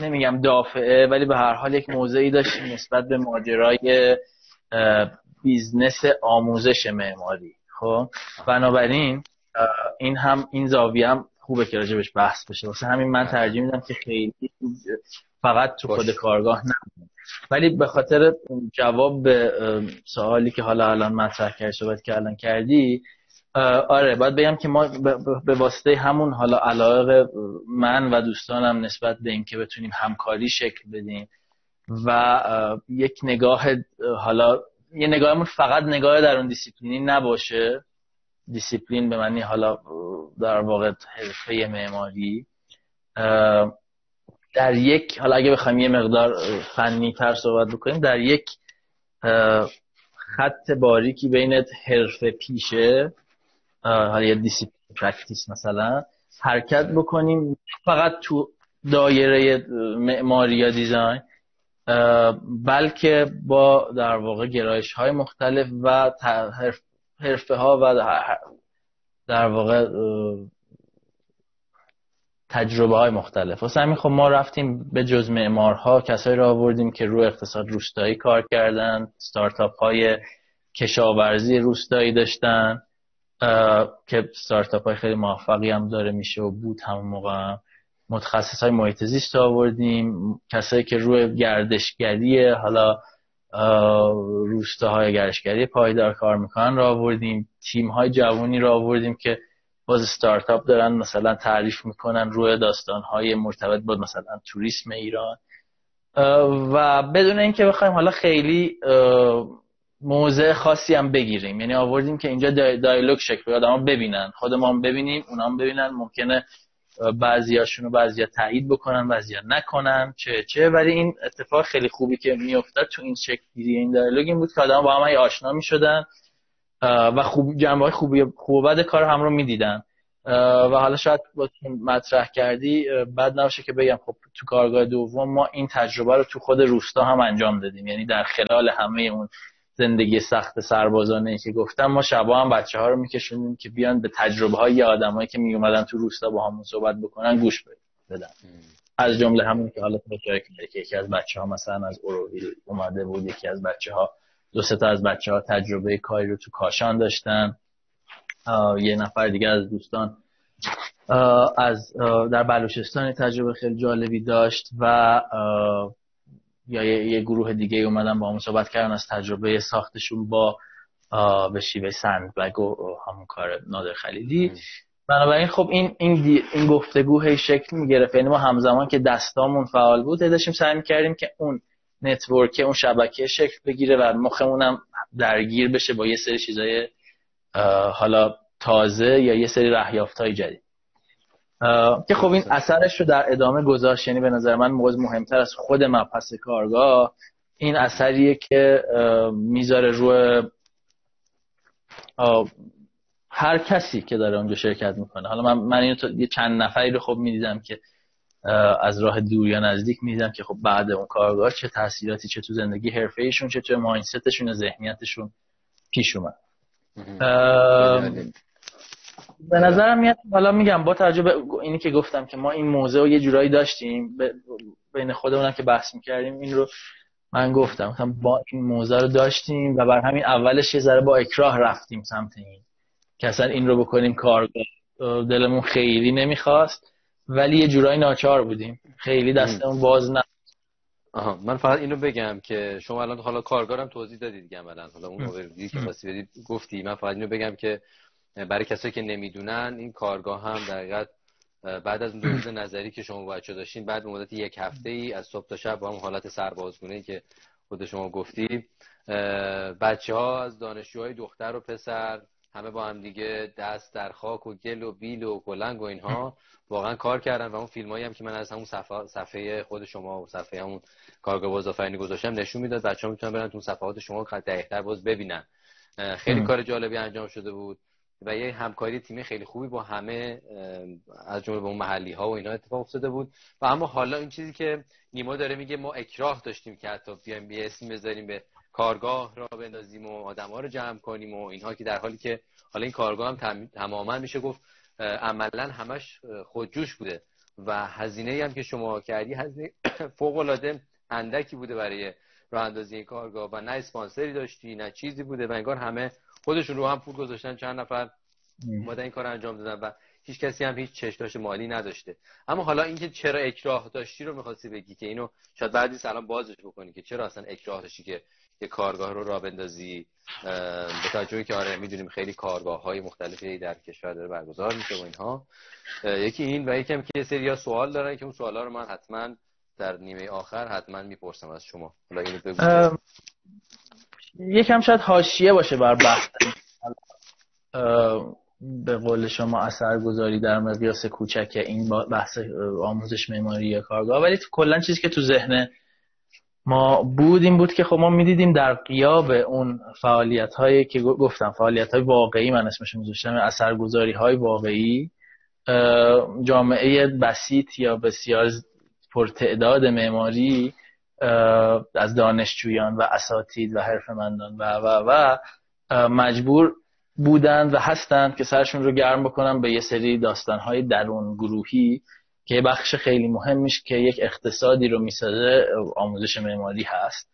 نمیگم دافعه ولی به هر حال یک موضعی داشتیم نسبت به ماجرای business آموزش معماری. خب؟ بنابراین این هم این زاویه هم خوبه که راجبش بحث بشه. واسه همین من ترجیح میدم که خیلی فقط تو خود کارگاه نه ولی به خاطر جواب به سوالی که حالا الان مطرح کردی صحبت که الان کردی آره باید بگم که ما به واسطه همون حالا علاقه من و دوستانم نسبت به اینکه بتونیم همکاری شکل بدیم و یک نگاه حالا یه نگاهمون فقط نگاه در اون دیسیپلینی نباشه. دیسیپلین به معنی حالا در واقع حرفه معماری. در یک حالا اگه بخوایم یه مقدار فنی تر صحبت بکنیم در یک خط باریکی بین حرفه پیشه حالا یه discipline practice مثلا حرکت بکنیم فقط تو دایره معماری یا design. بلکه با در واقع گرایش های مختلف و حرفه ها و در واقع تجربه های مختلف. واسه همین خب ما رفتیم به جز معمارها کسایی رو آوردیم که روی اقتصاد روستایی کار کردن استارتاپ های کشاورزی روستایی داشتن که ستارتاپ های خیلی موفقی هم داره میشه و بود همون موقع متخصص های محیط زیست آوردیم. کسایی که روی گردشگری حالا روستاهای گردشگری پایدار کار می‌کنن را آوردیم. تیم های جوانی را آوردیم که باز ستارتاپ دارن مثلا تعریف می‌کنن روی داستان های مرتبط با مثلا توریسم ایران. و بدون اینکه بخوایم حالا خیلی موضع خاصی هم بگیریم. یعنی آوردیم که اینجا دایلوگ شکل آدما ببینن. خودمون ببینیم اونا هم ببینن. ممکنه بعضیاشون رو بعضیا تایید بکنن بعضیا نکنن چه چه. ولی این اتفاق خیلی خوبی که میافتاد تو این شکل گیری این دیالوگ این بود که آدم با هم آشنا می‌شدن و خوب جنبه های خوبی خوب بد کار هم رو می‌دیدن. و حالا شاید با مطرح کردی بعد نباشه که بگم خب تو کارگاه دوم ما این تجربه رو تو خود روستا هم انجام دادیم. یعنی در خلال همه اون زندگی سخت سربازانه که گفتم ما شبا هم بچه ها رو میکشونیم که بیان به تجربه های آدمایی که میومدن تو روستا با همون صحبت بکنن گوش بدن. از جمله همون که حالا تو که یکی از بچه ها مثلا از اوروویل اومده بود یکی از بچه ها دو تا از بچه ها تجربه کاری رو تو کاشان داشتن. یه نفر دیگه از دوستان از در بلوچستان تجربه خیلی جالبی داشت و یا یه, گروه دیگه اومدن با همون صحبت کردن از تجربه ساختشون با به شیوه سندبگ و همون کار نادر خلیلی. بنابراین خب این این این گفتگو هی شکل می‌گرفت. یعنی ما همزمان که دستامون فعال بود داشتیم سعی می‌کردیم که اون نتورک اون شبکه شکل بگیره و مخمونم درگیر بشه با یه سری چیزای حالا تازه یا یه سری های جدید. که خب این اثرش رو در ادامه گذاشت یعنی به نظر من موضوع مهمتر از خود مبحث کارگاه این اثریه که می‌ذاره روی هر کسی که داره اونجا شرکت می‌کنه. حالا من, من اینو یه چند نفری رو خب می‌دیدم که از راه دور یا نزدیک می‌دیدم که خب بعد اون کارگاه چه تاثیراتی چه تو زندگی حرفه ایشون چه تو مایندستشون و ذهنیتشون پیش اومد. به نظرم میاد حالا میگم با توجه به اینی که گفتم که ما این موضوع رو یه جورایی داشتیم بین خودمونم که بحث می‌کردیم این رو من گفتم. با این موضوع رو داشتیم و بر همین اولش یه ذره با اکراه رفتیم سمت این که اصلا این رو بکنیم کارگاه. دلمون خیلی نمی‌خواست ولی یه جورایی ناچار بودیم. خیلی دستمون باز نه آها من فقط اینو بگم که شما الان حالا کارگارم توضیح دادید دیگه عملا. حالا اون موقع که بدید گفتی. من فقط اینو بگم که برای کسایی که نمی‌دونن این کارگاه هم در بعد از روز نظری که شما بچه داشتین بعد مدت یک هفته ای از صبح تا شب با هم حالت سربازگونه که خود شما گفتی بچه ها از دانشجوهای دختر و پسر همه با هم دیگه دست در خاک و گل و بیل و کلنگ و اینها واقعا کار کردن. و اون فیلم هایی هم که من از همون صفحه, صفحه خود شما و صفحه همون کارگاه بازآفرینی گذاشتم نشون می‌داد بچه ها می‌تونن برن تو صفحات شما دقیقتر باز ببینن. خیلی کار جالبی انجام شده بود. و یه همکاری تیمی خیلی خوبی با همه از جمله با اون محلی ها و اینا اتفاق افتاده بود. و اما حالا این چیزی که نیما داره میگه ما اکراه داشتیم که حتی بیایم بی اسم بذاریم به کارگاه را بندازیم و آدم ها رو جمع کنیم و اینها که در حالی که حالا این کارگاه هم تماما میشه گفت عملا همش خودجوش بوده. و هزینه هم که شما کردی هزینه فوق العاده اندکی بوده برای راه اندازی این کارگاه و نه اسپانسری داشتی نه چیزی بوده و انگار همه خودشون رو هم پول گذاشتن چند نفر اومدن این کار انجام دادن و هیچ کسی هم هیچ چشماش مالی نداشته. اما حالا اینکه چرا اکراه داشتی رو می‌خواستی بگی که اینو شاید بعدی سلام بازش بکنی که چرا اصلا اکراه داشتی که یه کارگاه رو را بندازی؟ به توجهی که آره می‌دونیم خیلی کارگاه های مختلفی در کشور داره برگزار میشه و اینها. یکی این و یکم که سری سوال دارن که اون سوالا رو من حتما در نیمه آخر حتما می‌پرسم از شما. حالا اینو بگو. یکم شاید حاشیه باشه بر بحث. به قول شما اثرگذاری در مقیاس کوچک این بحث آموزش معماری کارگاه. ولی کلا چیزی که تو ذهن ما بود این بود که خب ما می‌دیدیم در قیاب اون فعالیت هایی که گفتم فعالیت های واقعی من اسمش میذاشتم اثرگذاری های واقعی جامعه بسیط یا بسیار پرتعداد معماری از دانشجویان و اساتید و حرفمندان و و و مجبور بودند و هستند که سرشون رو گرم بکنن به یه سری داستانهای درون گروهی که بخش خیلی مهمیش که یک اقتصادی رو می‌سازه آموزش معماری هست.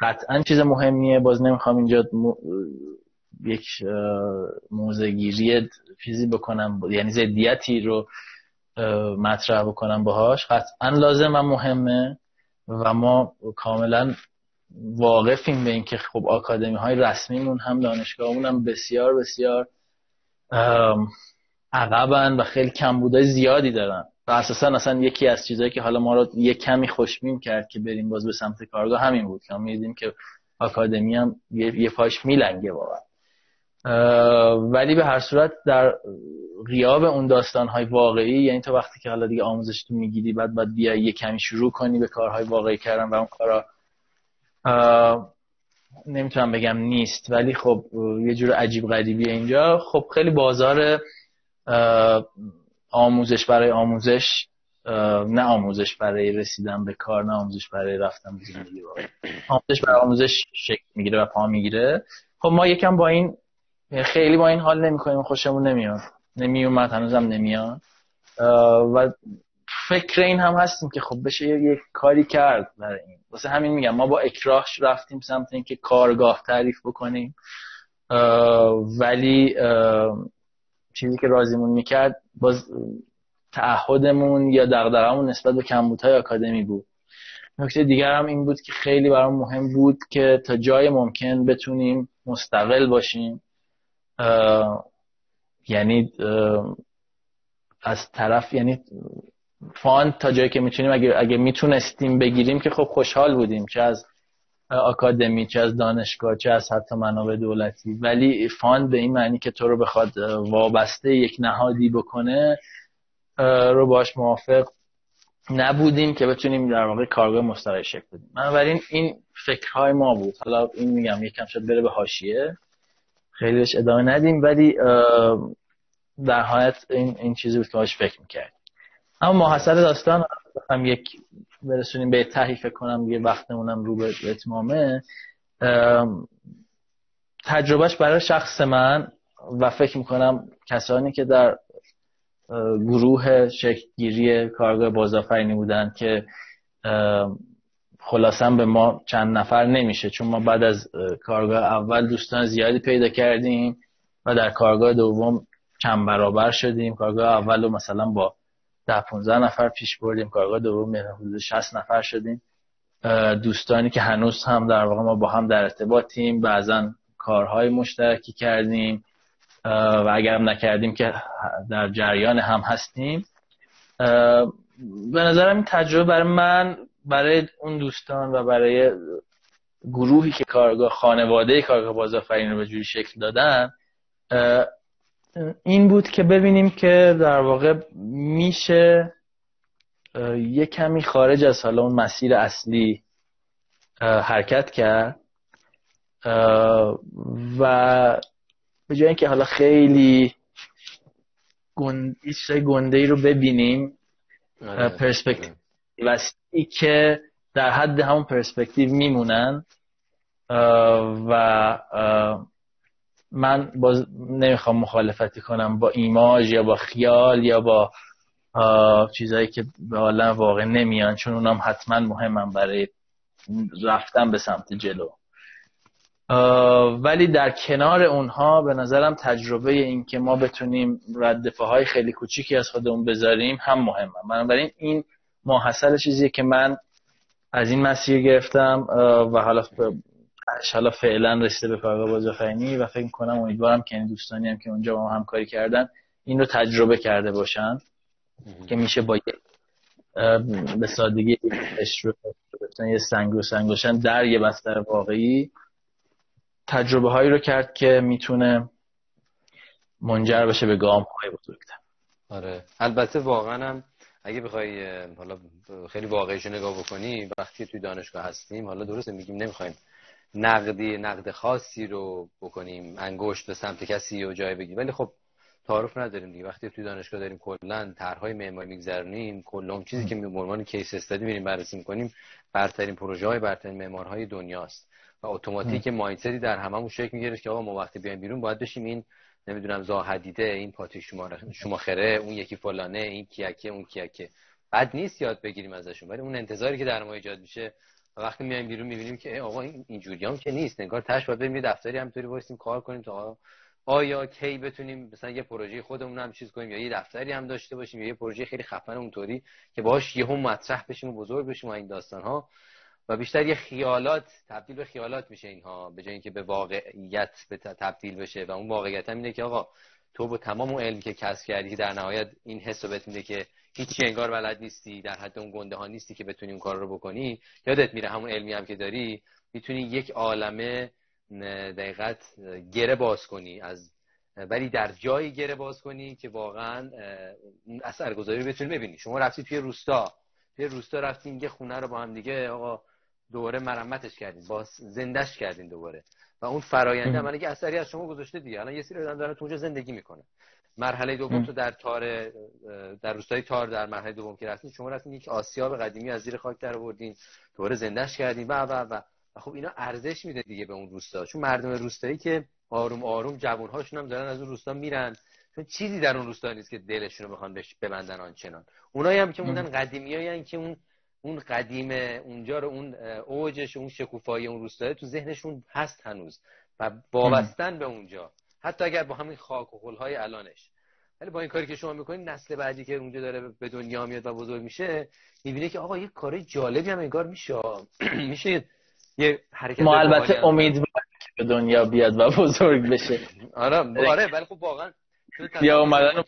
قطعا چیز مهمیه باز نمی‌خوام اینجا یک موزگیری چیزی بکنم یعنی زدیتی رو مطرح بکنم باهاش. قطعا لازم و مهمه. و ما کاملا واقفیم به اینکه خب آکادمی های رسمیمون هم دانشگاهمون هم بسیار بسیار عقبن و خیلی کمبودای زیادی دارن. و اساسا اصلا یکی از چیزهایی که حالا ما رو یه کمی خوشبین کرد که بریم باز به سمت کارگاه همین بود. که ما میدیم که آکادمی هم یه, یه پاش میلنگه واقعا. ولی به هر صورت در غیاب اون داستان های واقعی یعنی تو وقتی که حالا دیگه آموزش تو می‌گیری بعد باید بیای یه کمی شروع کنی به کارهای واقعی کردن و اون کارا نمی‌تونم بگم نیست. ولی خب یه جور عجیب غریبی اینجا. خب خیلی بازار آموزش برای آموزش نه آموزش برای رسیدن به کار نه آموزش برای رفتن به زندگی آموزش برای آموزش شکل می‌گیره و پا می‌گیره. خب ما یکم با این خیلی با این حال نمی‌کنیم خوشمون نمیاد. نمیومد هنوزم نمیاد. و فکر این هم هستیم که خب بشه یک کاری کرد برای این. واسه همین میگم ما با اکراه رفتیم سمت اینکه کارگاه تعریف بکنیم. ولی چیزی که رازیمون می‌کرد باز تعهدمون یا دغدغمون نسبت به کمبودهای آکادمی بود. نکته دیگر هم این بود که خیلی برام مهم بود که تا جای ممکن بتونیم مستقل باشیم. یعنی از طرف یعنی fund تا جایی که می‌تونیم اگه, اگه می‌تونستیم بگیریم که خب خوشحال بودیم چه از آکادمی چه از دانشگاه چه از حتی منابع دولتی. ولی fund به این معنی که تو رو بخواد وابسته یک نهادی بکنه رو باش موافق نبودیم که بتونیم در واقع کارگاه مستقل شکل بدیم. بنابراین این فکرهای ما بود. حالا این میگم یکم شد بره به حاشیه. خیلی بهش ادامه ندیم ولی در حالت این, این چیزی بود که باش فکر می‌کرد اما محصل داستان هم یک برسونیم به تحی فکر کنم یه وقتمونم رو به اتمامه. تجربهش برای شخص من و فکر می‌کنم کسانی که در گروه شکلگیری کارگاه بازآفرینی بودن که خلاصا به ما چند نفر نمیشه چون ما بعد از کارگاه اول دوستان زیادی پیدا کردیم و در کارگاه دوم چند برابر شدیم. کارگاه اول رو مثلا با ده 15 نفر پیش بردیم. کارگاه دوم حدود 60 نفر شدیم. دوستانی که هنوز هم در واقع ما با هم در ارتباطیم. بعضا کارهای مشترکی کردیم. و اگرم نکردیم که در جریان هم هستیم. به نظرم این تجربه برای من برای اون دوستان و برای گروهی که کارگاه خانواده کارگاه بازآفرین رو به جوری شکل دادن این بود که ببینیم که در واقع میشه یه کمی خارج از حالا اون مسیر اصلی حرکت کرد و به جای اینکه حالا خیلی گند... گنده ای رو ببینیم آره. پرسپکتیو وسیعی که در حد همون پرسپکتیو میمونن و من باز نمی‌خوام مخالفتی کنم با ایماژ یا با خیال یا با چیزهایی که به عالم واقع نمیان چون اونام حتما مهمم برای رفتن به سمت جلو. ولی در کنار اونها به نظرم تجربه این که ما بتونیم رد های خیلی کوچیکی از خودمون بذاریم هم مهمه. بنابراین این ماحصل چیزیه که من از این مسیر گرفتم و حالا حالا فعلا رسیده به کارگاه بازآفرینی و فکر کنم امیدوارم که این دوستانی هم که اونجا با هم همکاری کردن این رو تجربه کرده باشن که میشه با به سادگی یه سنگ رو سنگوشن در یه بستر واقعی. تجربه هایی رو کرد که می‌تونه منجر بشه به گام های بزرگتر. آره. البته واقعا هم اگه بخوای حالا خیلی واقعیش نگاه بکنی وقتی توی دانشگاه هستیم حالا درسته میگیم نمی‌خوایم نقدی نقد خاصی رو بکنیم انگشت به سمت کسی و جای بگیم ولی خب تعارف نداریم دیگه. وقتی توی دانشگاه داریم کلا طرحهای معماری میگذرونیم کلا چیزی که به عنوان case study میریم بررسی می‌کنیم برترین پروژه های برترین معمارهای دنیاست. و اتوماتیک mindset ی در هممون شکل می‌گیره که آقا ما وقتی بیایم بیرون باید بشیم این نمی‌دونم زاها حدیده این پاتریک شوماخره اون یکی فلانه این کیکه اون کیکه بد نیست یاد بگیریم ازشون ولی اون انتظاری که در ما ایجاد میشه وقتی میایم بیرون می‌بینیم که آقا این اینجوری که نیست. انگار تاش باید یه دفتری همینطوری وایسیم کار کنیم تا آیا کی بتونیم مثلا یه پروژه خودمون هم چیز کنیم یا یه دفتری هم داشته باشیم یا یه پروژه خیلی خفن اونطوری که باهاش یهو مطرح بشیم و بزرگ بشیم و این داستان ها و بیشتر یه خیالات تبدیل به خیالات میشه اینها به جای اینکه به واقعیت به تبدیل بشه. و اون واقعیت هم اینه که آقا تو با تمام اون علمی که کسب کردی در نهایت این حس رو بهت میده که هیچی انگار بلد نیستی در حد اون گنده ها نیستی که بتونی اون کار رو بکنی یادت میره همون علمی هم که داری می‌تونی یک عالمه دقیقت گره باز کنی از ولی در جایی گره باز کنی که واقعا اثرگذاری بتونی ببینی. شما رفتی توی روستا توی روستا رفتین یه خونه رو با هم دیگه آقا دوباره مرمتش کردین با زندش کردین دوباره. و اون فراینده من که اثری از شما گذاشته دیگه. الان یه سری آدم دارن اونجا زندگی می‌کنه مرحله دوم تو در تار در روستای تار در مرحله دوم که رفتین شما رفتین یک آسیاب قدیمی از زیر خاک در آوردین دوباره زندش کردین و و و. خب اینا ارزش میده دیگه به اون روستا. چون مردم روستایی که آروم آروم جوانهاشون هم دارن از اون روستا میرن. چون چیزی در اون روستا نیست که دلشون رو بخوان ببندن آنچنان. اونایی هم که موندن قدیمیایی که اون اون قدیم اونجا رو اون اوجش اون شکوفایی اون روستایی تو ذهنشون هست هنوز و وابستن به اونجا. حتی اگر با همین خاک و های الانش. ولی با این کاری که شما می‌کنید نسل بعدی که اونجا داره به دنیا میاد و بزرگ میشه می‌بینه که آقا یه کاری جالبی هم انگار میشه. میشه یه حرکت ما البته امید به دنیا بیاد و بزرگ بشه. آره آره ولی خب واقعا یا اومدن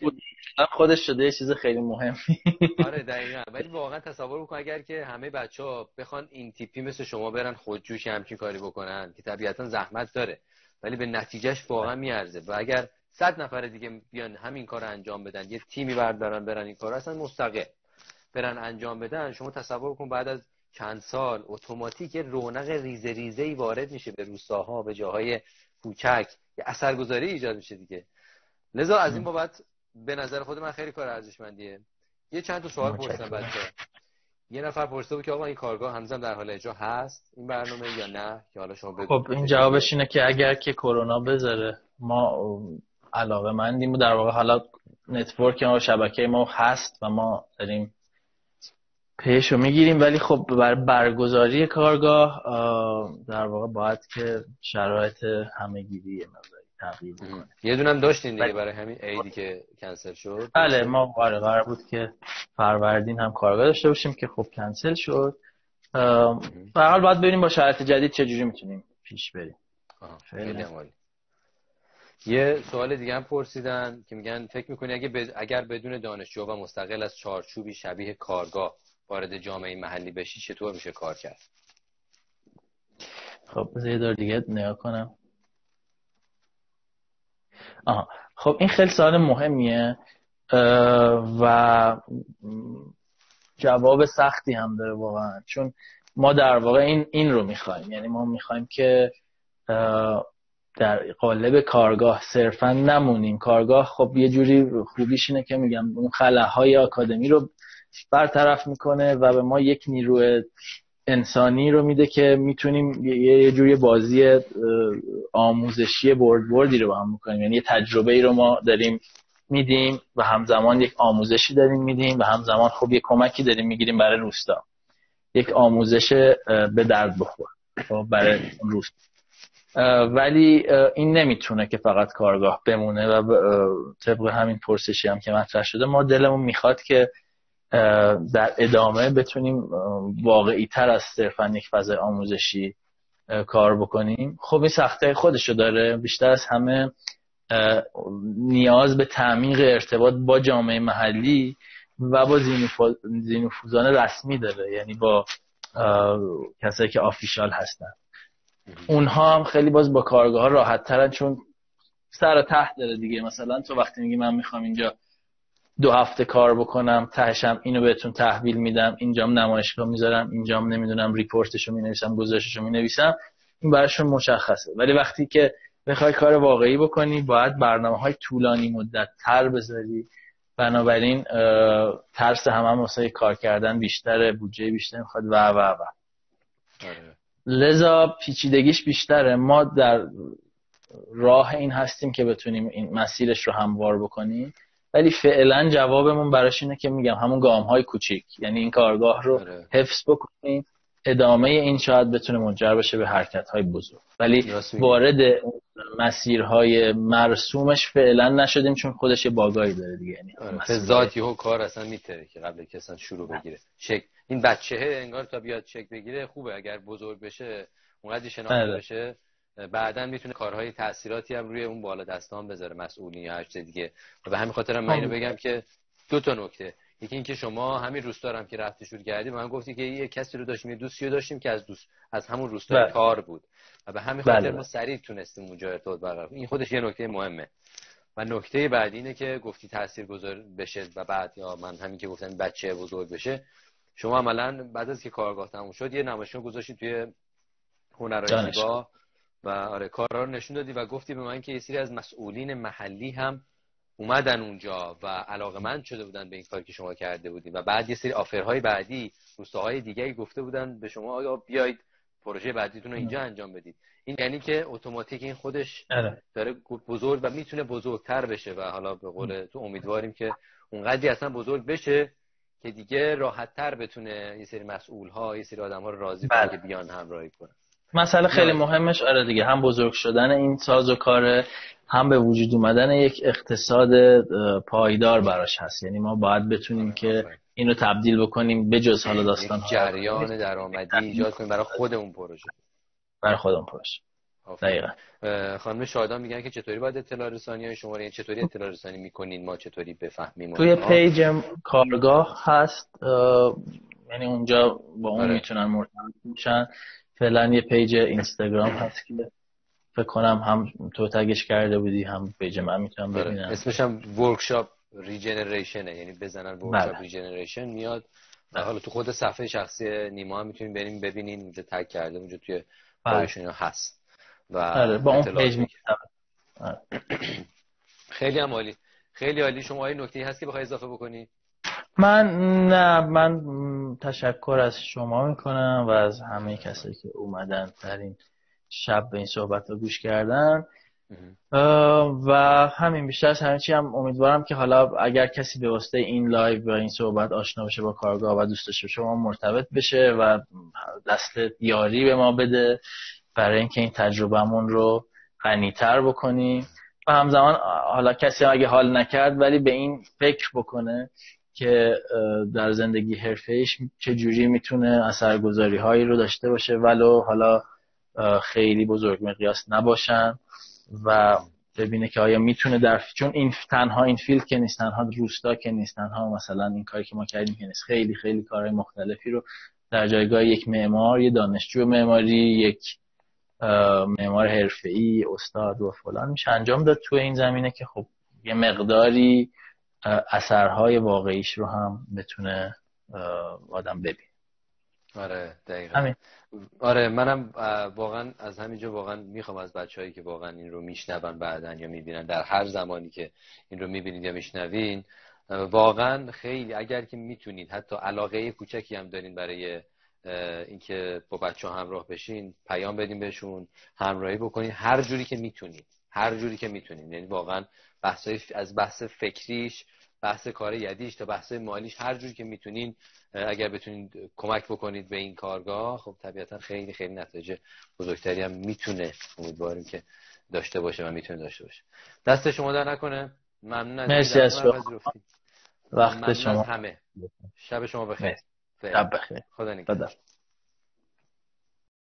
خودش شده یه چیز خیلی مهمی. آره دقیقا. ولی واقعا تصور بکن اگر که همه بچه ها بخوان این تیپی مثل شما برن خودجوش همچین کاری بکنن که طبیعتا زحمت داره ولی به نتیجهش واقعا میارزه. و اگر صد نفر دیگه بیان همین کار انجام بدن یه تیمی بردارن برن این کار اصلا مستقل برن انجام بدن. شما تصور کن بعد از چند سال اتوماتیک رونق ریزه ریزه ای وارد میشه به روستاها به جاهای کوچک. یه اثرگذاری ایجاد میشه دیگه. لذا از این بابت به نظر خود من خیلی کار ارزشمندیه. یه چند تا سوال پرسیدم بچه یه نفر پرسیده بود که آقا این کارگاه همزم در حال اجرا هست؟ این برنامه یا نه؟ که حالا شما خب این جوابش اینه که اگر که کرونا بذاره ما علاقه مندیم در واقع حالا network ما شبکه ما هست و ما داریم پیش رو می‌گیریم. ولی خب بر برگزاری کارگاه در واقع باید که شرایط همهگیری تغییر بکنه یه دونم داشتین دیگه برای همین عیدی که کنسل شد. بله ما قرار بود که فروردین هم کارگاه داشته باشیم که خب کنسل شد. فقط باید ببینیم با شرایط جدید چجوری می‌تونیم پیش بریم. خیلی یه سوال دیگه هم پرسیدن که میگن فکر می‌کنی اگه اگر بدون دانشجو و مستقل از چارچوبی شبیه کارگاه وارد جامعه محلی بشی چطور میشه کار کرد؟ خب بذار یه دار دیگه نگاه کنم. آها. خب این خیلی سوال مهمیه و جواب سختی هم داره واقعا. چون ما در واقع این این رو می‌خوایم. یعنی ما می‌خوایم که در قالب کارگاه صرفا نمونیم. کارگاه خب یه جوری خوبیش اینه که میگم اون خلاهای آکادمی رو برطرف می‌کنه و به ما یک نیروی انسانی رو میده که می‌تونیم یه جوری بازی آموزشی برد بردی رو با هم می‌کنیم. یعنی یه تجربه ای رو ما داریم میدیم و همزمان یک آموزشی داریم میدیم و همزمان خب یه کمکی داریم می‌گیریم برای روستا. یک آموزش به درد بخور. خب برای روستا ولی این نمی‌تونه که فقط کارگاه بمونه و طبق همین پرسشی هم که مطرح شده ما دلمون می‌خواد که در ادامه بتونیم واقعی تر از صرفا یک فضای آموزشی کار بکنیم. خب این سخته خودشو داره. بیشتر از همه نیاز به تعمیق ارتباط با جامعه محلی و با زینوفوزان رسمی داره. یعنی با کسایی که آفیشال هستن. اونها هم خیلی باز با کارگاه ها راحت ترن چون سر تحت داره دیگه. مثلا تو وقتی میگی من می‌خوام اینجا دو هفته کار بکنم تهشم اینو بهتون تحویل میدم اینجام نمایشگاه می‌ذارم اینجام نمی‌دونم ریپورتشو می‌نویسم گزارششو می‌نویسم این براشون مشخصه. ولی وقتی که بخوای کار واقعی بکنی باید برنامه های طولانی مدت تر بذاری. بنابراین ترس هم هم واسه کار کردن بیشتره بودجه بیشتر می‌خواد و و و. آره. لذا پیچیدگیش بیشتره. ما در راه این هستیم که بتونیم این مسیرش رو هموار بکنیم. ولی فعلا جوابمون براش اینه که میگم همون گام های کوچیک. یعنی این کارگاه رو آره. حفظ بکنیم. ادامه این شاید بتونه منجر بشه به حرکت های بزرگ. ولی وارد مسیرهای مرسومش فعلا نشدیم چون خودش یه باگایی داره دیگه. یعنی آره. ذاتی و کار اصلا میتره که قبل که اصلا شروع بگیره. شک این بچه انگار تا بیاد چک بگیره خوبه. اگر بزرگ بشه اونقدر شناخته بله. بشه. بعدا می‌تونه کارهای تاثیراتی هم روی اون بالا دستان بذاره مسئولین یا هر دیگه. و به همین خاطر من اینو بگم که دو تا نکته. یکی اینکه شما همین روستا هم که رفتی شروع کردی من گفتی که یه کسی رو داشتیم یه دوستی رو داشتیم که از دوست از همون روستا بله. کار بود. و به همین خاطر بله. ما سریع تونستیم اونجا ارتباط برقرار این خودش یه نکته مهمه. و نکته بعدی اینه که گفتی تاثیر گذار بشه و بعد یا من همین که گفتم بچه بزرگ بشه. شما عملا بعد از که کارگاه تموم شد یه نمایشگاه گذاشتی توی هنرهای زیبا. و آره کارا رو نشون دادی و گفتی به من که یه سری از مسئولین محلی هم اومدن اونجا و علاقمند شده بودن به این کاری که شما کرده بودیم و بعد یه سری آفرهای بعدی روستاهای دیگه گفته بودن به شما آیا بیاید پروژه بعدیتون رو اینجا انجام بدید. این یعنی که اتوماتیک این خودش آره. داره بزرگ و می‌تونه بزرگتر بشه و حالا به قول تو امیدواریم که اونقدری اصلا بزرگ بشه که دیگه راحتتر بتونه یه سری مسئول ها یه سری آدم ها رو راضی کنه بله. که بیان همراهی کنن مسئله خیلی مهمش آره دیگه هم بزرگ شدن این ساز و کاره هم به وجود اومدن یک اقتصاد پایدار براش هست. یعنی ما باید بتونیم که اینو تبدیل بکنیم به جز حالا داستان جریان درآمدی ایجاد کنیم برای خودمون پروژه. برای خودمون پروژه. دقیقا. خانم شادان میگن که چطوری باید اطلاع رسانی های شما یعنی چطوری اطلاع رسانی می‌کنین؟ ما چطوری بفهمیم توی page کارگاه هست یعنی اونجا با اون آره. می‌تونن مرتبط میشن. فعلا یه page اینستاگرام هست که فکر کنم هم تو tag ش کرده بودی هم page من می‌تونم آره. ببینم اسمش هم workshop regeneration ه یعنی بزنن workshop بله. regeneration میاد بله. حالا تو خود صفحه شخصی نیما هم می‌تونین بریم ببینین اونجا tag کرده اونجا توی بله. هست و آره با اون page آره. خیلی هم عالی خیلی عالی شما این نکته هست که بخوای اضافه بکنی من نه من تشکر از شما می‌کنم و از همه کسایی که اومدن در این شب به این صحبت رو گوش کردن. و همین بیشتر از همه چی هم امیدوارم که حالا اگر کسی به واسطه این live و این صحبت آشنا بشه با کارگاه و دوست داشته شما مرتبط بشه و دست یاری به ما بده برای اینکه این تجربهمون رو غنیتر بکنیم. و همزمان حالا کسی اگه حال نکرد ولی به این فکر بکنه که در زندگی حرفه‌ایش چه جوری می‌تونه اثرگذاری هایی رو داشته باشه ولو حالا خیلی بزرگ مقیاس نباشن و ببینه که آیا می‌تونه در چون این تنها این فیلد که نیست تنها روستا که نیست تنها مثلا این کاری که ما کردیم که نیست. خیلی خیلی کارهای مختلفی رو در جایگاه یک معمار یه دانشجو معماری یک معمار حرفه‌ای استاد و فلان میشه انجام داد تو این زمینه که خب یه مقداری اثرهای واقعیش رو هم بتونه آدم ببین. آره دقیقا. همین. آره منم واقعا از همینجا واقعا می‌خوام از بچههایی که واقعا این رو میشنون بعدا یا می‌بینن در هر زمانی که این رو می‌بینید یا میشنوین واقعا خیلی اگر که می‌تونید حتی علاقه کوچکی هم دارین برای اینکه با بچه ها همراه بشین پیام بدین بهشون همراهی بکنین هر جوری که می‌تونید هر جوری که می‌تونید. یعنی واقعا بحثای از بحث فکریش بحث کار یدیش تا بحث مالیش هر جور که می‌تونین اگر بتونید کمک بکنید به این کارگاه خب طبیعتا خیلی خیلی نتایج بزرگتری هم می‌تونه امیدواریم که داشته باشه و می‌تونه داشته باشه. دست شما در نکنه. ممنون از مرسی از شما. وقت شما. همه شب شما بخیر. شب بخیر. خدا نگهدار.